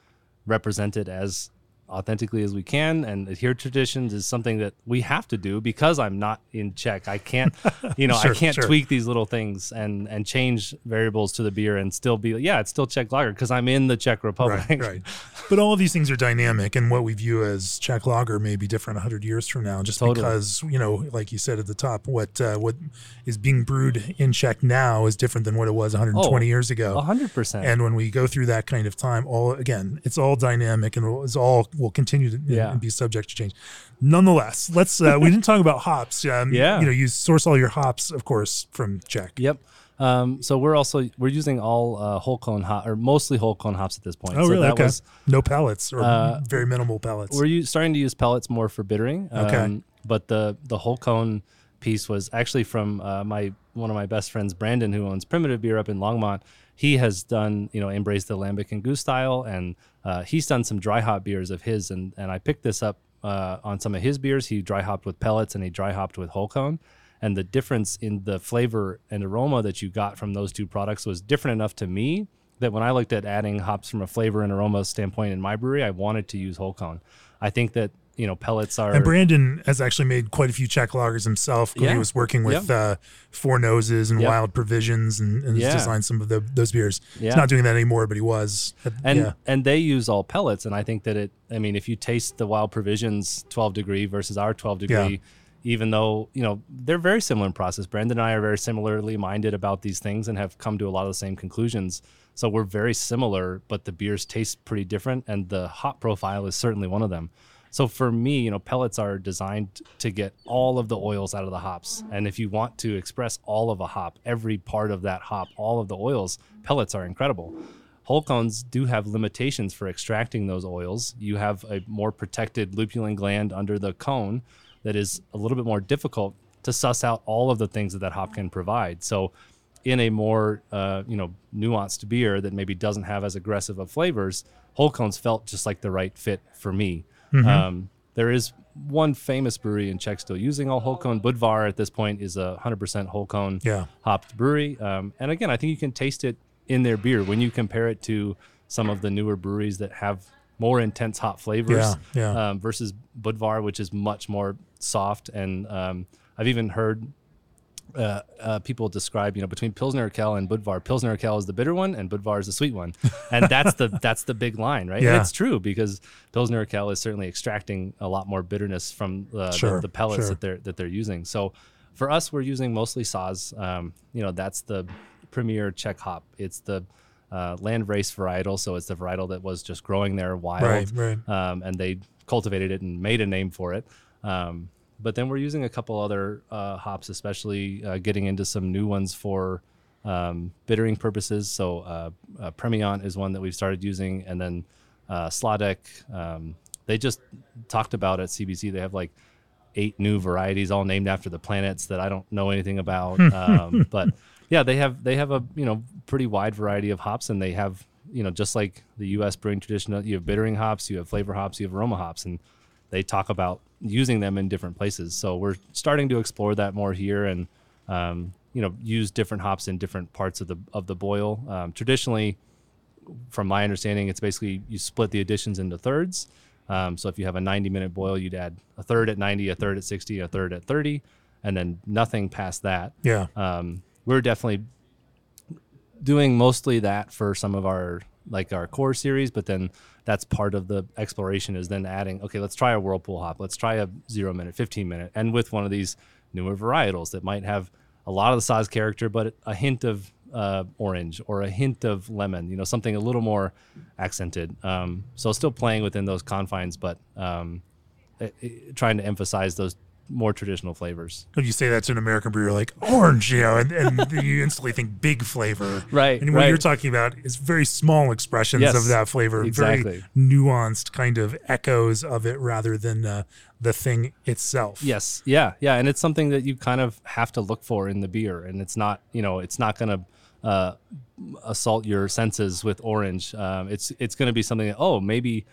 Speaker 2: represent it as authentically as we can and adhere to traditions is something that we have to do because I'm not in Czech. I can't you know
Speaker 1: Sure,
Speaker 2: I can't
Speaker 1: sure.
Speaker 2: tweak these little things and and change variables to the beer and still be yeah it's still Czech lager because I'm in the Czech Republic.
Speaker 1: Right, right. But all of these things are dynamic, and what we view as Czech lager may be different 100 years from now, just
Speaker 2: Totally.
Speaker 1: because you know, like you said at the top, what uh, what is being brewed in Czech now is different than what it was 120
Speaker 2: Oh,
Speaker 1: years ago.
Speaker 2: Hundred percent.
Speaker 1: And when we go through that kind of time, all again, it's all dynamic and it's all will continue to
Speaker 2: Yeah.
Speaker 1: and be subject to change. Nonetheless, let's uh, we didn't talk about hops. Um,
Speaker 2: Yeah.
Speaker 1: you know, you source all your hops, of course, from Czech.
Speaker 2: Yep. Um, so we're also we're using all uh, whole cone hop or mostly whole cone hops at this point.
Speaker 1: Oh,
Speaker 2: so
Speaker 1: really?
Speaker 2: that
Speaker 1: Okay.
Speaker 2: was
Speaker 1: no pellets or
Speaker 2: Uh,
Speaker 1: very minimal pellets.
Speaker 2: We're u- starting to use pellets more for bittering.
Speaker 1: Okay.
Speaker 2: Um, but the the whole cone piece was actually from uh, my one of my best friends, Brandon, who owns Primitive Beer up in Longmont. He has done you know embraced the lambic and gose style, and uh, he's done some dry hop beers of his, and and I picked this up uh, on some of his beers. He dry hopped with pellets and he dry hopped with whole cone. And the difference in the flavor and aroma that you got from those two products was different enough to me that when I looked at adding hops from a flavor and aroma standpoint in my brewery, I wanted to use whole cone. I think that you know pellets are
Speaker 1: And Brandon has actually made quite a few Czech lagers himself. when He was working with uh, Four Noses and. Wild Provisions and, and
Speaker 2: Yeah.
Speaker 1: designed some of the, those beers. He's not doing that anymore, but he was.
Speaker 2: and
Speaker 1: yeah.
Speaker 2: and they use all pellets and i think that it i mean if you taste the wild provisions 12 degree versus our 12 degree even though you know they're very similar in process brandon and i are very similarly minded about these things and have come to a lot of the same conclusions so we're very similar but the beers taste pretty different and the hop profile is certainly one of them so for me you know pellets are designed to get all of the oils out of the hops and if you want to express all of a hop every part of that hop all of the oils pellets are incredible Whole cones do have limitations for extracting those oils. You have a more protected lupulin gland under the cone that is a little bit more difficult to suss out all of the things that that hop can provide. So, in a more uh, you know nuanced beer that maybe doesn't have as aggressive of flavors, whole cones felt just like the right fit for me. Um, there is one famous brewery in Czech still using all whole cone. Budvar at this point is a 100% whole cone
Speaker 1: Yeah.
Speaker 2: hopped brewery. Um, and again, I think you can taste it in their beer when you compare it to some of the newer breweries that have more intense hop flavors
Speaker 1: Yeah, yeah.
Speaker 2: Um, versus Budvar, which is much more soft. And um, I've even heard uh, uh, people describe, you know, between Pilsner Urquell and Budvar, Pilsner Urquell is the bitter one and Budvar is the sweet one. And that's the that's the big line, right?
Speaker 1: Yeah.
Speaker 2: And it's true because Pilsner Urquell is certainly extracting a lot more bitterness from uh,
Speaker 1: Sure,
Speaker 2: the, the pellets
Speaker 1: sure.
Speaker 2: that they're that they're using. So for us, we're using mostly Saaz. Um, you know, that's the premier Czech hop. It's the uh, land race varietal, so it's the varietal that was just growing there wild,
Speaker 1: Right, right.
Speaker 2: Um, and they cultivated it and made a name for it. Um, but then we're using a couple other uh, hops, especially uh, getting into some new ones for um, bittering purposes. So uh, uh, Premiant is one that we've started using, and then uh, Sladek. Um, they just talked about at CBC. They have like eight new varieties, all named after the planets that I don't know anything about. um, but yeah, they have they have a you know pretty wide variety of hops, and they have you know just like the U.S. brewing tradition, you have bittering hops, you have flavor hops, you have aroma hops, and they talk about using them in different places. So we're starting to explore that more here, and um, you know use different hops in different parts of the of the boil. Um, traditionally, from my understanding, it's basically you split the additions into thirds. Um, so if you have a 90 minute boil, you'd add a third at 90, a third at 60, a third at 30, and then nothing past that.
Speaker 1: Yeah.
Speaker 2: Um, we're definitely doing mostly that for some of our like our core series, but then that's part of the exploration is then adding, okay, let's try a whirlpool hop. Let's try a zero minute, 15 minute, and with one of these newer varietals that might have a lot of the Saaz character, but a hint of uh, orange or a hint of lemon, you know, something a little more accented. Um, so still playing within those confines, but um, it, it, trying to emphasize those more traditional flavors.
Speaker 1: When you say that to an American brewer, like orange, you know, and, and you instantly think big flavor.
Speaker 2: Right.
Speaker 1: And what
Speaker 2: right.
Speaker 1: you're talking about is very small expressions
Speaker 2: Yes,
Speaker 1: of that flavor,
Speaker 2: exactly.
Speaker 1: very nuanced kind of echoes of it rather than uh, the thing itself.
Speaker 2: Yes. Yeah. Yeah. And it's something that you kind of have to look for in the beer. And it's not, you know, it's not going to uh, assault your senses with orange. Um, it's it's going to be something that, oh, maybe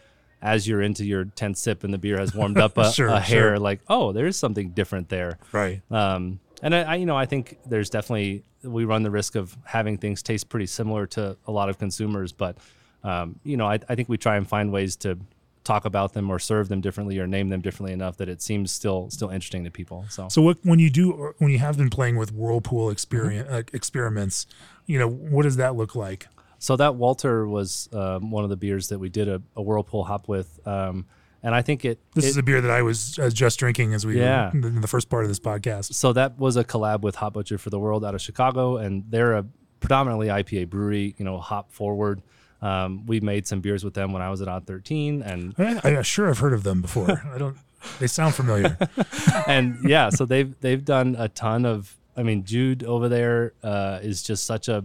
Speaker 2: as you're into your 10th sip and the beer has warmed up a,
Speaker 1: Sure,
Speaker 2: a hair,
Speaker 1: sure.
Speaker 2: like, oh, there's something different there.
Speaker 1: Right.
Speaker 2: Um, and I, I, you know, I think there's definitely we run the risk of having things taste pretty similar to a lot of consumers, but um, you know, I, I think we try and find ways to talk about them or serve them differently or name them differently enough that it seems still still interesting to people. So,
Speaker 1: So what, when you do, or when you have been playing with whirlpool experience, uh, experiments, you know, what does that look like?
Speaker 2: So that Walter was um, one of the beers that we did a, a whirlpool hop with, um, and I think it.
Speaker 1: This
Speaker 2: it-
Speaker 1: is a beer that I was uh, just drinking as we
Speaker 2: Yeah.
Speaker 1: in the first part of this podcast.
Speaker 2: so that was a collab with Hop Butcher for the World out of Chicago, and they're a predominantly IPA brewery. You know, hop forward. Um, we made some beers with them when I was at Odd 13, and
Speaker 1: I, I sure have heard of them before. I don't. They sound familiar.
Speaker 2: and yeah, so they've they've done a ton of. I mean, Jude over there uh, is just such a.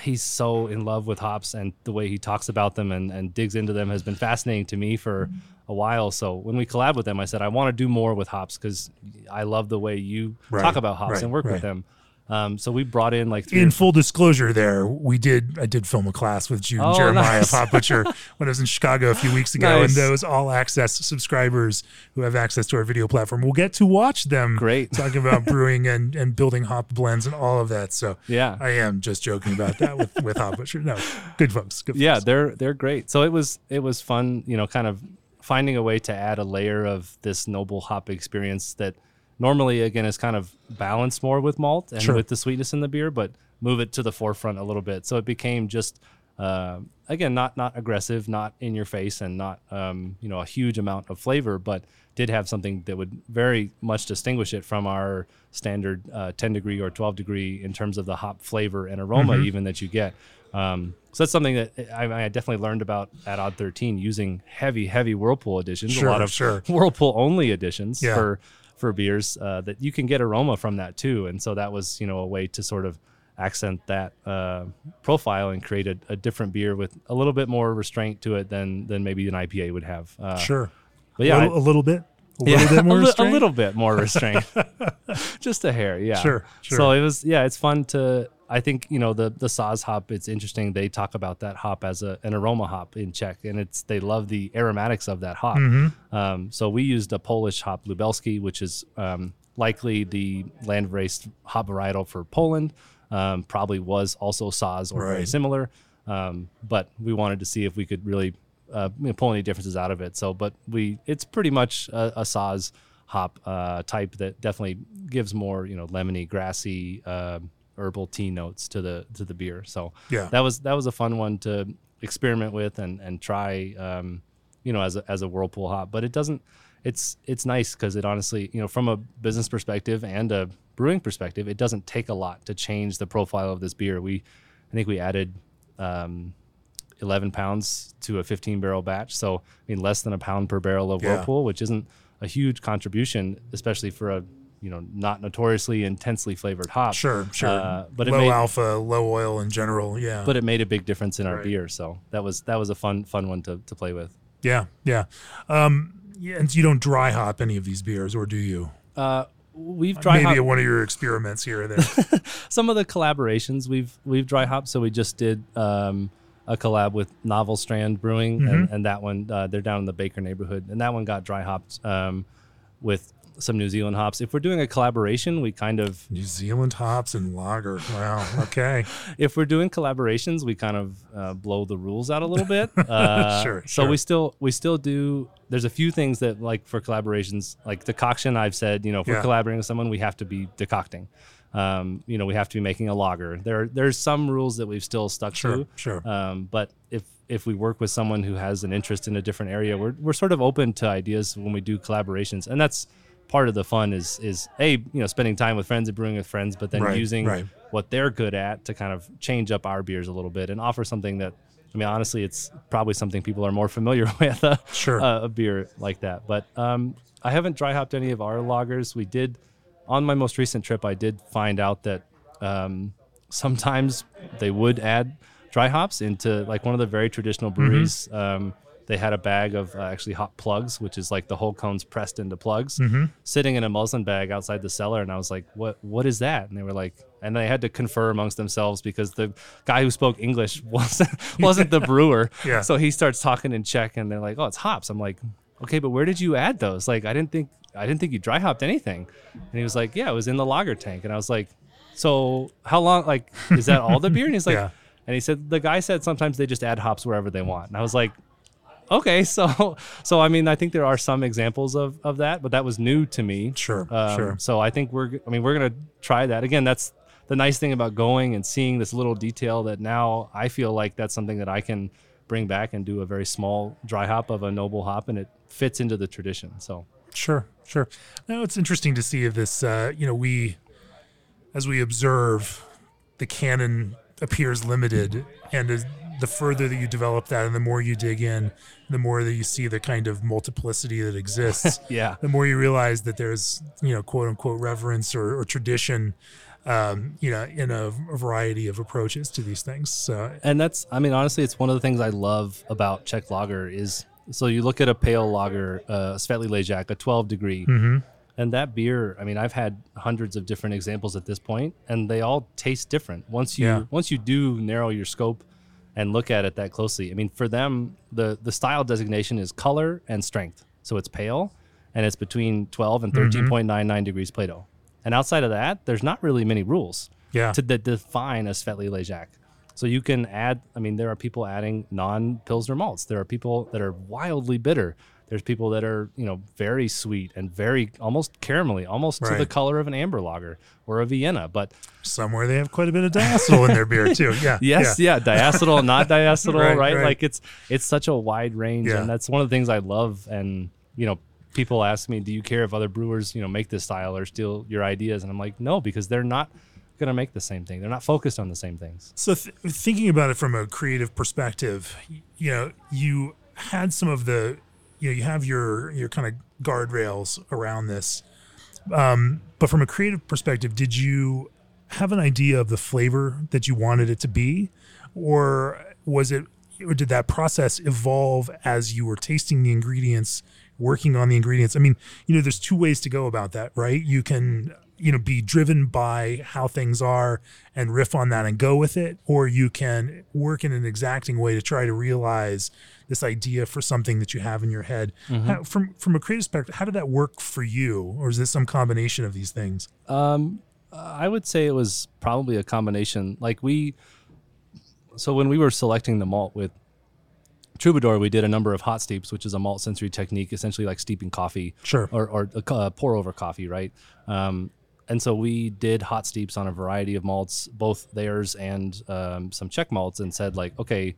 Speaker 2: He's so in love with hops, and the way he talks about them and, and digs into them has been fascinating to me for a while. So when we collab with them, I said I want to do more with hops because I love the way you
Speaker 1: Right,
Speaker 2: talk about hops
Speaker 1: right,
Speaker 2: and work
Speaker 1: right.
Speaker 2: with them. Um, so we brought in like three
Speaker 1: in full disclosure, there we did. I did film a class with Jude and
Speaker 2: Oh,
Speaker 1: Jeremiah
Speaker 2: nice.
Speaker 1: Hop Butcher when I was in Chicago a few weeks ago,
Speaker 2: Nice.
Speaker 1: and those all access subscribers who have access to our video platform will get to watch them.
Speaker 2: Great.
Speaker 1: talking about brewing and and building hop blends and all of that. So
Speaker 2: Yeah.
Speaker 1: I am just joking about that with with Hop Butcher. No, good folks. Good
Speaker 2: yeah
Speaker 1: folks.
Speaker 2: they're they're great so it was it was fun you know kind of finding a way to add a layer of this noble hop experience that normally again is kind of balanced more with malt and
Speaker 1: Sure.
Speaker 2: with the sweetness in the beer but move it to the forefront a little bit so it became just uh, again not not aggressive not in your face and not um, you know a huge amount of flavor but did have something that would very much distinguish it from our standard uh, 10 degree or 12 degree in terms of the hop flavor and aroma
Speaker 1: Mm-hmm.
Speaker 2: even that you get um, so that's something that I, I definitely learned about at Odd 13 using heavy, heavy Whirlpool editions,
Speaker 1: Sure,
Speaker 2: a lot of
Speaker 1: sure.
Speaker 2: Whirlpool only editions
Speaker 1: Yeah.
Speaker 2: for for beers uh, that you can get aroma from that too. And so that was you know a way to sort of accent that uh, profile and create a, a different beer with a little bit more restraint to it than than maybe an IPA would have. Uh,
Speaker 1: sure.
Speaker 2: but yeah,
Speaker 1: a, little, a little bit. A
Speaker 2: yeah,
Speaker 1: bit more
Speaker 2: a, li- a little bit more restraint, just a hair. Yeah,
Speaker 1: Sure, sure.
Speaker 2: So it was, yeah, it's fun to. I think you know the the Saaz hop. It's interesting. They talk about that hop as a, an aroma hop in Czech, and it's they love the aromatics of that hop.
Speaker 1: Mm-hmm.
Speaker 2: Um, so we used a Polish hop Lubelski, which is um, likely the land raised hop varietal for Poland. Um, probably was also Saaz or very similar, um, but we wanted to see if we could really uh, pull any differences out of it. So, but we it's pretty much a, a Saaz hop uh, type that definitely gives more you know lemony, grassy, uh, herbal tea notes to the to the beer. So
Speaker 1: Yeah.
Speaker 2: that was that was a fun one to experiment with and and try. Um, you know, as a, as a whirlpool hop, but it doesn't. It's it's nice because it honestly, you know, from a business perspective and a brewing perspective, it doesn't take a lot to change the profile of this beer. We, I think we added um, 11 pounds to a 15 barrel batch, so I mean less than a pound per barrel of
Speaker 1: Yeah.
Speaker 2: whirlpool, which isn't a huge contribution, especially for a you know not notoriously intensely flavored hop.
Speaker 1: Sure, sure.
Speaker 2: Uh, but it
Speaker 1: low
Speaker 2: made,
Speaker 1: alpha, low oil in general. Yeah.
Speaker 2: but it made a big difference in our
Speaker 1: Right.
Speaker 2: beer. So that was that was a fun fun one to, to play with.
Speaker 1: yeah, yeah. Um, yeah, and you don't dry hop any of these beers, or do you?
Speaker 2: Uh, we've dry
Speaker 1: Maybe
Speaker 2: hop
Speaker 1: one of your experiments here or there.
Speaker 2: some of the collaborations we've we've dry hopped. So we just did um, a collab with Novel Strand Brewing, and,
Speaker 1: Mm-hmm.
Speaker 2: and that one uh, they're down in the Baker neighborhood, and that one got dry hopped um, with some New Zealand hops. If we're doing a collaboration, we kind of
Speaker 1: New Zealand hops and lager. Wow. Okay.
Speaker 2: if we're doing collaborations, we kind of uh, blow the rules out a little bit. Uh,
Speaker 1: Sure,
Speaker 2: So
Speaker 1: sure.
Speaker 2: we still we still do. There's a few things that like for collaborations, like decoction. I've said, you know, if
Speaker 1: Yeah.
Speaker 2: we're collaborating with someone, we have to be decocting. Um, you know, we have to be making a lager. There there's some rules that we've still stuck
Speaker 1: Sure.
Speaker 2: to.
Speaker 1: Sure.
Speaker 2: Um, but if if we work with someone who has an interest in a different area, we're we're sort of open to ideas when we do collaborations, and that's part of the fun is is a you know spending time with friends and brewing with friends, but then
Speaker 1: Right,
Speaker 2: using
Speaker 1: right.
Speaker 2: what they're good at to kind of change up our beers a little bit and offer something that I mean honestly it's probably something people are more familiar with uh,
Speaker 1: Sure.
Speaker 2: uh, a beer like that. But um, I haven't dry hopped any of our lagers. We did on my most recent trip. I did find out that um, sometimes they would add dry hops into like one of the very traditional breweries. Um, they had a bag of uh, actually hop plugs, which is like the whole cones pressed into plugs, sitting in a muslin bag outside the cellar. And I was like, "What? What is that?" And they were like, and they had to confer amongst themselves because the guy who spoke English wasn't wasn't the brewer.
Speaker 1: Yeah.
Speaker 2: So he starts talking in Czech, and they're like, "Oh, it's hops." I'm like, "Okay, but where did you add those? Like, I didn't think I didn't think you dry hopped anything." And he was like, "Yeah, it was in the lager tank." And I was like, "So how long? Like, is that all the beer?" And he's like,
Speaker 1: Yeah.
Speaker 2: and he said the guy said sometimes they just add hops wherever they want. And I was like, okay, so so I mean I think there are some examples of of that, but that was new to me.
Speaker 1: Sure,
Speaker 2: Um,
Speaker 1: sure.
Speaker 2: So I think we're I mean we're gonna try that again. That's the nice thing about going and seeing this little detail that now I feel like that's something that I can bring back and do a very small dry hop of a noble hop, and it fits into the tradition. So
Speaker 1: Sure, sure. Now it's interesting to see if this, uh, you know, we, as we observe, the canon appears limited, and the further that you develop that, and the more you dig in, the more that you see the kind of multiplicity that exists.
Speaker 2: yeah,
Speaker 1: the more you realize that there's, you know, quote unquote reverence or, or tradition, um, you know, in a, a variety of approaches to these things. So
Speaker 2: and that's i mean honestly it's one of the things i love about czech lager is so you look at a pale lager uh světlý ležák a 12 degree and that beer i mean i've had hundreds of different examples at this point and they all taste different once you
Speaker 1: Yeah.
Speaker 2: once you do narrow your scope and look at it that closely i mean for them the the style designation is color and strength so it's pale and it's between 12 and 13.99 mm-hmm. degrees plato and outside of that there's not really many rules
Speaker 1: yeah,
Speaker 2: to define a Světlý Ležák. So you can add, I mean, there are people adding non Pilsner malts. There are people that are wildly bitter. There's people that are, you know, very sweet and very almost caramelly, almost to the color of an amber lager or a Vienna. But
Speaker 1: somewhere they have quite a bit of diacetyl in their beer too. Yeah.
Speaker 2: yes, yeah, diacetyl, not diacetyl,
Speaker 1: Right,
Speaker 2: right,
Speaker 1: right.
Speaker 2: Like it's it's such a wide range,
Speaker 1: Yeah.
Speaker 2: and that's one of the things I love. And you know, people ask me, "Do you care if other brewers, you know, make this style or steal your ideas?" And I'm like, no, because they're not going to make the same thing. They're not focused on the same things.
Speaker 1: So th- thinking about it from a creative perspective, you know, you had some of the, you know, you have your your kind of guardrails around this, um, but from a creative perspective, did you have an idea of the flavor that you wanted it to be, or was it, or did that process evolve as you were tasting the ingredients, working on the ingredients? I mean, you know, there's two ways to go about that, right? You can you know be driven by how things are and riff on that and go with it or you can work in an exacting way to try to realize this idea for something that you have in your head how, from from a creative perspective how did that work for you or is this some combination of these things
Speaker 2: Um, I would say it was probably a combination. Like we, so when we were selecting the malt with Troubadour, we did a number of hot steeps, which is a malt sensory technique, essentially like steeping coffee,
Speaker 1: Sure.
Speaker 2: or or uh, pour over coffee, right? Um, and so we did hot steeps on a variety of malts, both theirs and um, some Czech malts, and said like, okay,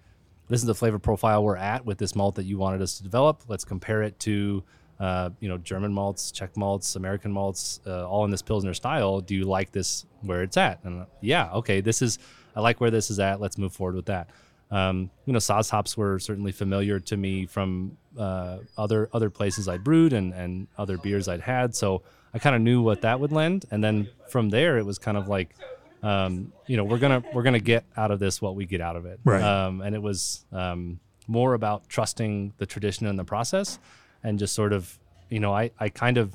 Speaker 2: this is the flavor profile we're at with this malt that you wanted us to develop. Let's compare it to, uh, you know, German malts, Czech malts, American malts, uh, all in this Pilsner style. Do you like this where it's at? And yeah, okay, this is, I like where this is at. Let's move forward with that. Um, you know, Saaz hops were certainly familiar to me from uh, other other places I'd brewed and and other beers I'd had. So I kind of knew what that would lend, and then from there it was kind of like, um, you know, we're gonna we're gonna get out of this what we get out of it.
Speaker 1: Right.
Speaker 2: Um, and it was um, more about trusting the tradition and the process, and just sort of, you know, I I kind of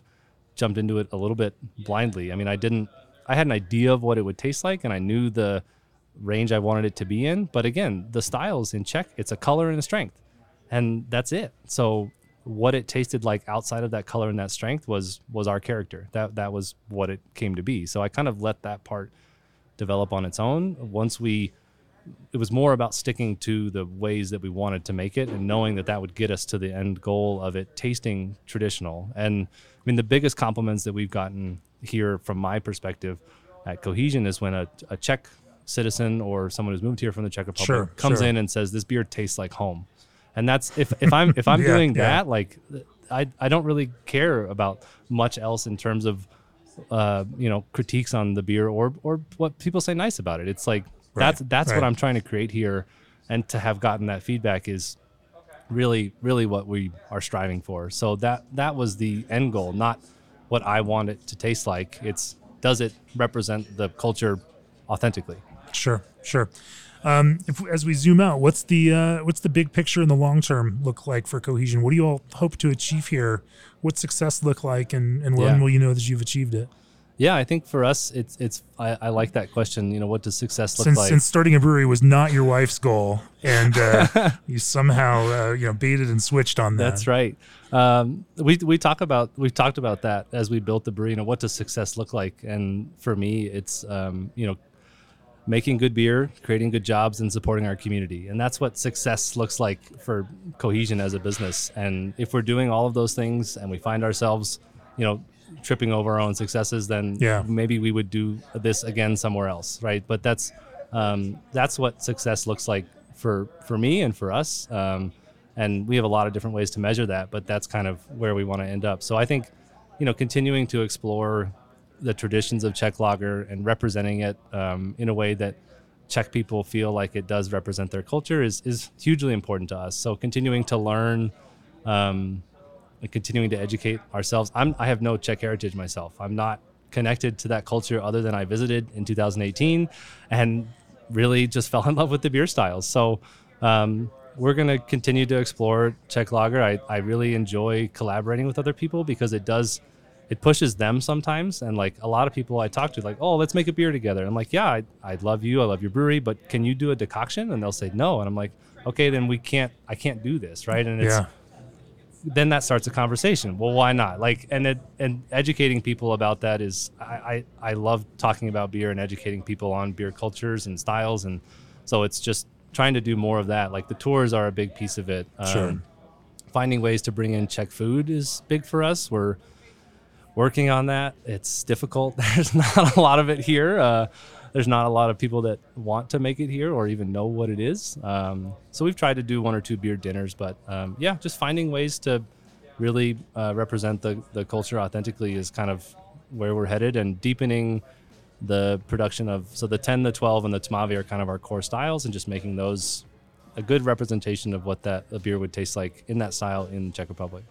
Speaker 2: jumped into it a little bit blindly. I mean, I didn't. I had an idea of what it would taste like, and I knew the range I wanted it to be in. But again, the styles in Czech. It's a color and a strength, and that's it. So what it tasted like outside of that color and that strength was was our character. That that was what it came to be. So I kind of let that part develop on its own. Once we it was more about sticking to the ways that we wanted to make it and knowing that that would get us to the end goal of it tasting traditional. And I mean, the biggest compliments that we've gotten here from my perspective at Cohesion is when a, a Czech citizen or someone who's moved here from the Czech Republic
Speaker 1: Sure,
Speaker 2: comes
Speaker 1: sure.
Speaker 2: in and says, this beer tastes like home. And that's if, if I'm if I'm
Speaker 1: Yeah,
Speaker 2: doing
Speaker 1: yeah.
Speaker 2: that, like I I don't really care about much else in terms of uh, you know critiques on the beer or or what people say nice about it. It's like that's that's
Speaker 1: right.
Speaker 2: what I'm trying to create here, and to have gotten that feedback is really really what we are striving for. So that that was the end goal, not what I want it to taste like. It's does it represent the culture authentically?
Speaker 1: Sure, sure. Um, if, as we zoom out, what's the uh, what's the big picture in the long term look like for cohesion? What do you all hope to achieve here? What success look like, and, and when
Speaker 2: Yeah.
Speaker 1: will you know that you've achieved it?
Speaker 2: Yeah, I think for us, it's it's I, I like that question. You know, what does success look
Speaker 1: Since
Speaker 2: like?
Speaker 1: since starting a brewery was not your wife's goal, and uh, you somehow uh, you know baited and switched on that.
Speaker 2: That's right. Um, we we talk about we've talked about that as we built the brewery. You know, what does success look like? And for me, it's um, you know making good beer, creating good jobs, and supporting our community. And that's what success looks like for cohesion as a business. And if we're doing all of those things and we find ourselves, you know, tripping over our own successes, then
Speaker 1: Yeah.
Speaker 2: maybe we would do this again somewhere else, right? But that's um, that's what success looks like for for me and for us. Um, and we have a lot of different ways to measure that, but that's kind of where we want to end up. So I think, you know, continuing to explore the traditions of Czech lager and representing it um, in a way that Czech people feel like it does represent their culture is is hugely important to us. So continuing to learn. Um, and continuing to educate ourselves. I'm, I have no Czech heritage myself. I'm not connected to that culture other than I visited in 2018 and really just fell in love with the beer styles. So um, we're going to continue to explore Czech lager. I, I really enjoy collaborating with other people because it does, it pushes them sometimes. And like a lot of people I talk to, like, oh, let's make a beer together. I'm like, yeah, I, I love you. I love your brewery, but can you do a decoction? And they'll say no. And I'm like, okay, then we can't, I can't do this. Right. And it's,
Speaker 1: yeah,
Speaker 2: then that starts a conversation. Well, why not? Like, and it, and educating people about that is, I, I, I love talking about beer and educating people on beer cultures and styles, and so it's just trying to do more of that. Like the tours are a big piece of it. Um,
Speaker 1: Sure.
Speaker 2: Finding ways to bring in Czech food is big for us. We're working on that. It's difficult. There's not a lot of it here. Uh, there's not a lot of people that want to make it here or even know what it is. Um, so we've tried to do one or two beer dinners, but um, yeah, just finding ways to really uh, represent the, the culture authentically is kind of where we're headed and deepening the production of so the 10 the 12 and the tmavý are kind of our core styles and just making those a good representation of what that a beer would taste like in that style in the czech republic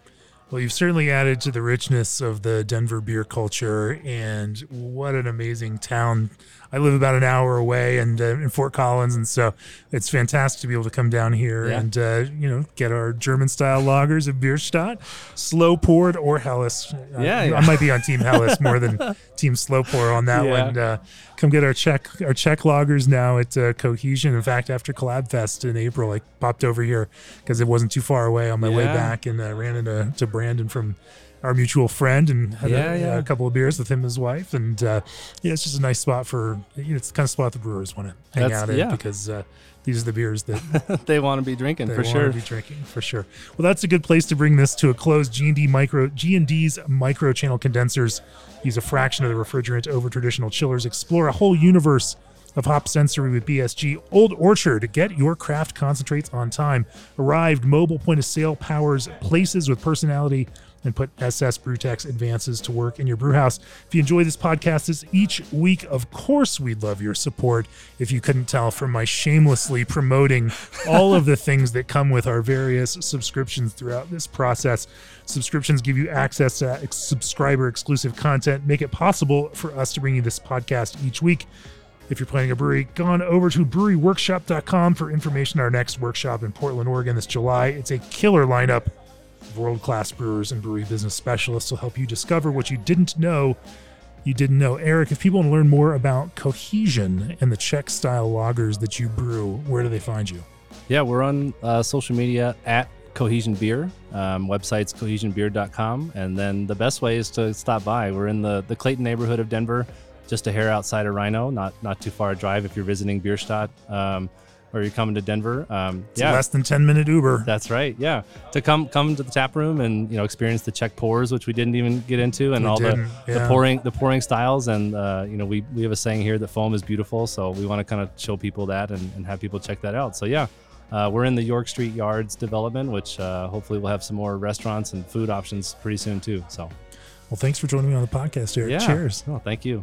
Speaker 1: Well, you've certainly added to the richness of the Denver beer culture, and what an amazing town. I live about an hour away and uh, in Fort Collins, and so it's fantastic to be able to come down here
Speaker 2: Yeah.
Speaker 1: and uh, you know get our German style lagers of Bierstadt, slow poured or Helles. Uh,
Speaker 2: Yeah,
Speaker 1: I,
Speaker 2: yeah.
Speaker 1: I might be on Team Helles more than Team Slow Pour on that
Speaker 2: Yeah.
Speaker 1: one. Uh, come get our Czech our Czech lagers now at uh, Cohesion. In fact, after Collab Fest in April, I popped over here because it wasn't too far away on my way back and uh, ran into to Brandon from our mutual friend and had
Speaker 2: Yeah,
Speaker 1: a,
Speaker 2: yeah.
Speaker 1: a couple of beers with him and his wife. And uh, yeah, it's just a nice spot for you know, it's the kind of spot the brewers want to hang
Speaker 2: That's-
Speaker 1: out in
Speaker 2: yeah.
Speaker 1: because uh, these are the beers that
Speaker 2: they want to be drinking
Speaker 1: they
Speaker 2: for
Speaker 1: want
Speaker 2: sure
Speaker 1: to be drinking for sure. Well, that's a good place to bring this to a close. G and D micro G and D's micro channel condensers use a fraction of the refrigerant over traditional chillers. Explore a whole universe of hop sensory with BSG. Old Orchard, get your craft concentrates on time. Arryved mobile point of sale powers places with personality and put SS Brewtech's advances to work in your brewhouse. If you enjoy this podcast as each week, of course, we'd love your support. If you couldn't tell from my shamelessly promoting all of the things that come with our various subscriptions throughout this process, subscriptions give you access to subscriber exclusive content, make it possible for us to bring you this podcast each week. If you're planning a brewery, go on over to breweryworkshop.com for information on our next workshop in Portland, Oregon this July. It's a killer lineup world class brewers and brewery business specialists will help you discover what you didn't know you didn't know. Eric, if people want to learn more about cohesion and the Czech style lagers that you brew, where do they find you?
Speaker 2: Yeah, we're on uh, social media at Cohesion Beer. Um, website's cohesionbeer.com. And then the best way is to stop by. We're in the, the Clayton neighborhood of Denver, just a hair outside of RiNo, not not too far a drive if you're visiting Bierstadt um, or you're coming to Denver. Um,
Speaker 1: It's
Speaker 2: yeah,
Speaker 1: less than 10 minute Uber.
Speaker 2: that's right. Yeah, to come come to the tap room and you know experience the Czech pours, which we didn't even get into, and
Speaker 1: We
Speaker 2: all the,
Speaker 1: didn't,
Speaker 2: the pouring the pouring styles. And uh, you know we we have a saying here that foam is beautiful, so we want to kind of show people that and, and have people check that out. So yeah. Uh, we're in the York Street Yards development, which uh, hopefully we'll have some more restaurants and food options pretty soon too. So,
Speaker 1: Well, thanks for joining me on the podcast, Eric.
Speaker 2: yeah.
Speaker 1: Cheers.
Speaker 2: Oh, thank you.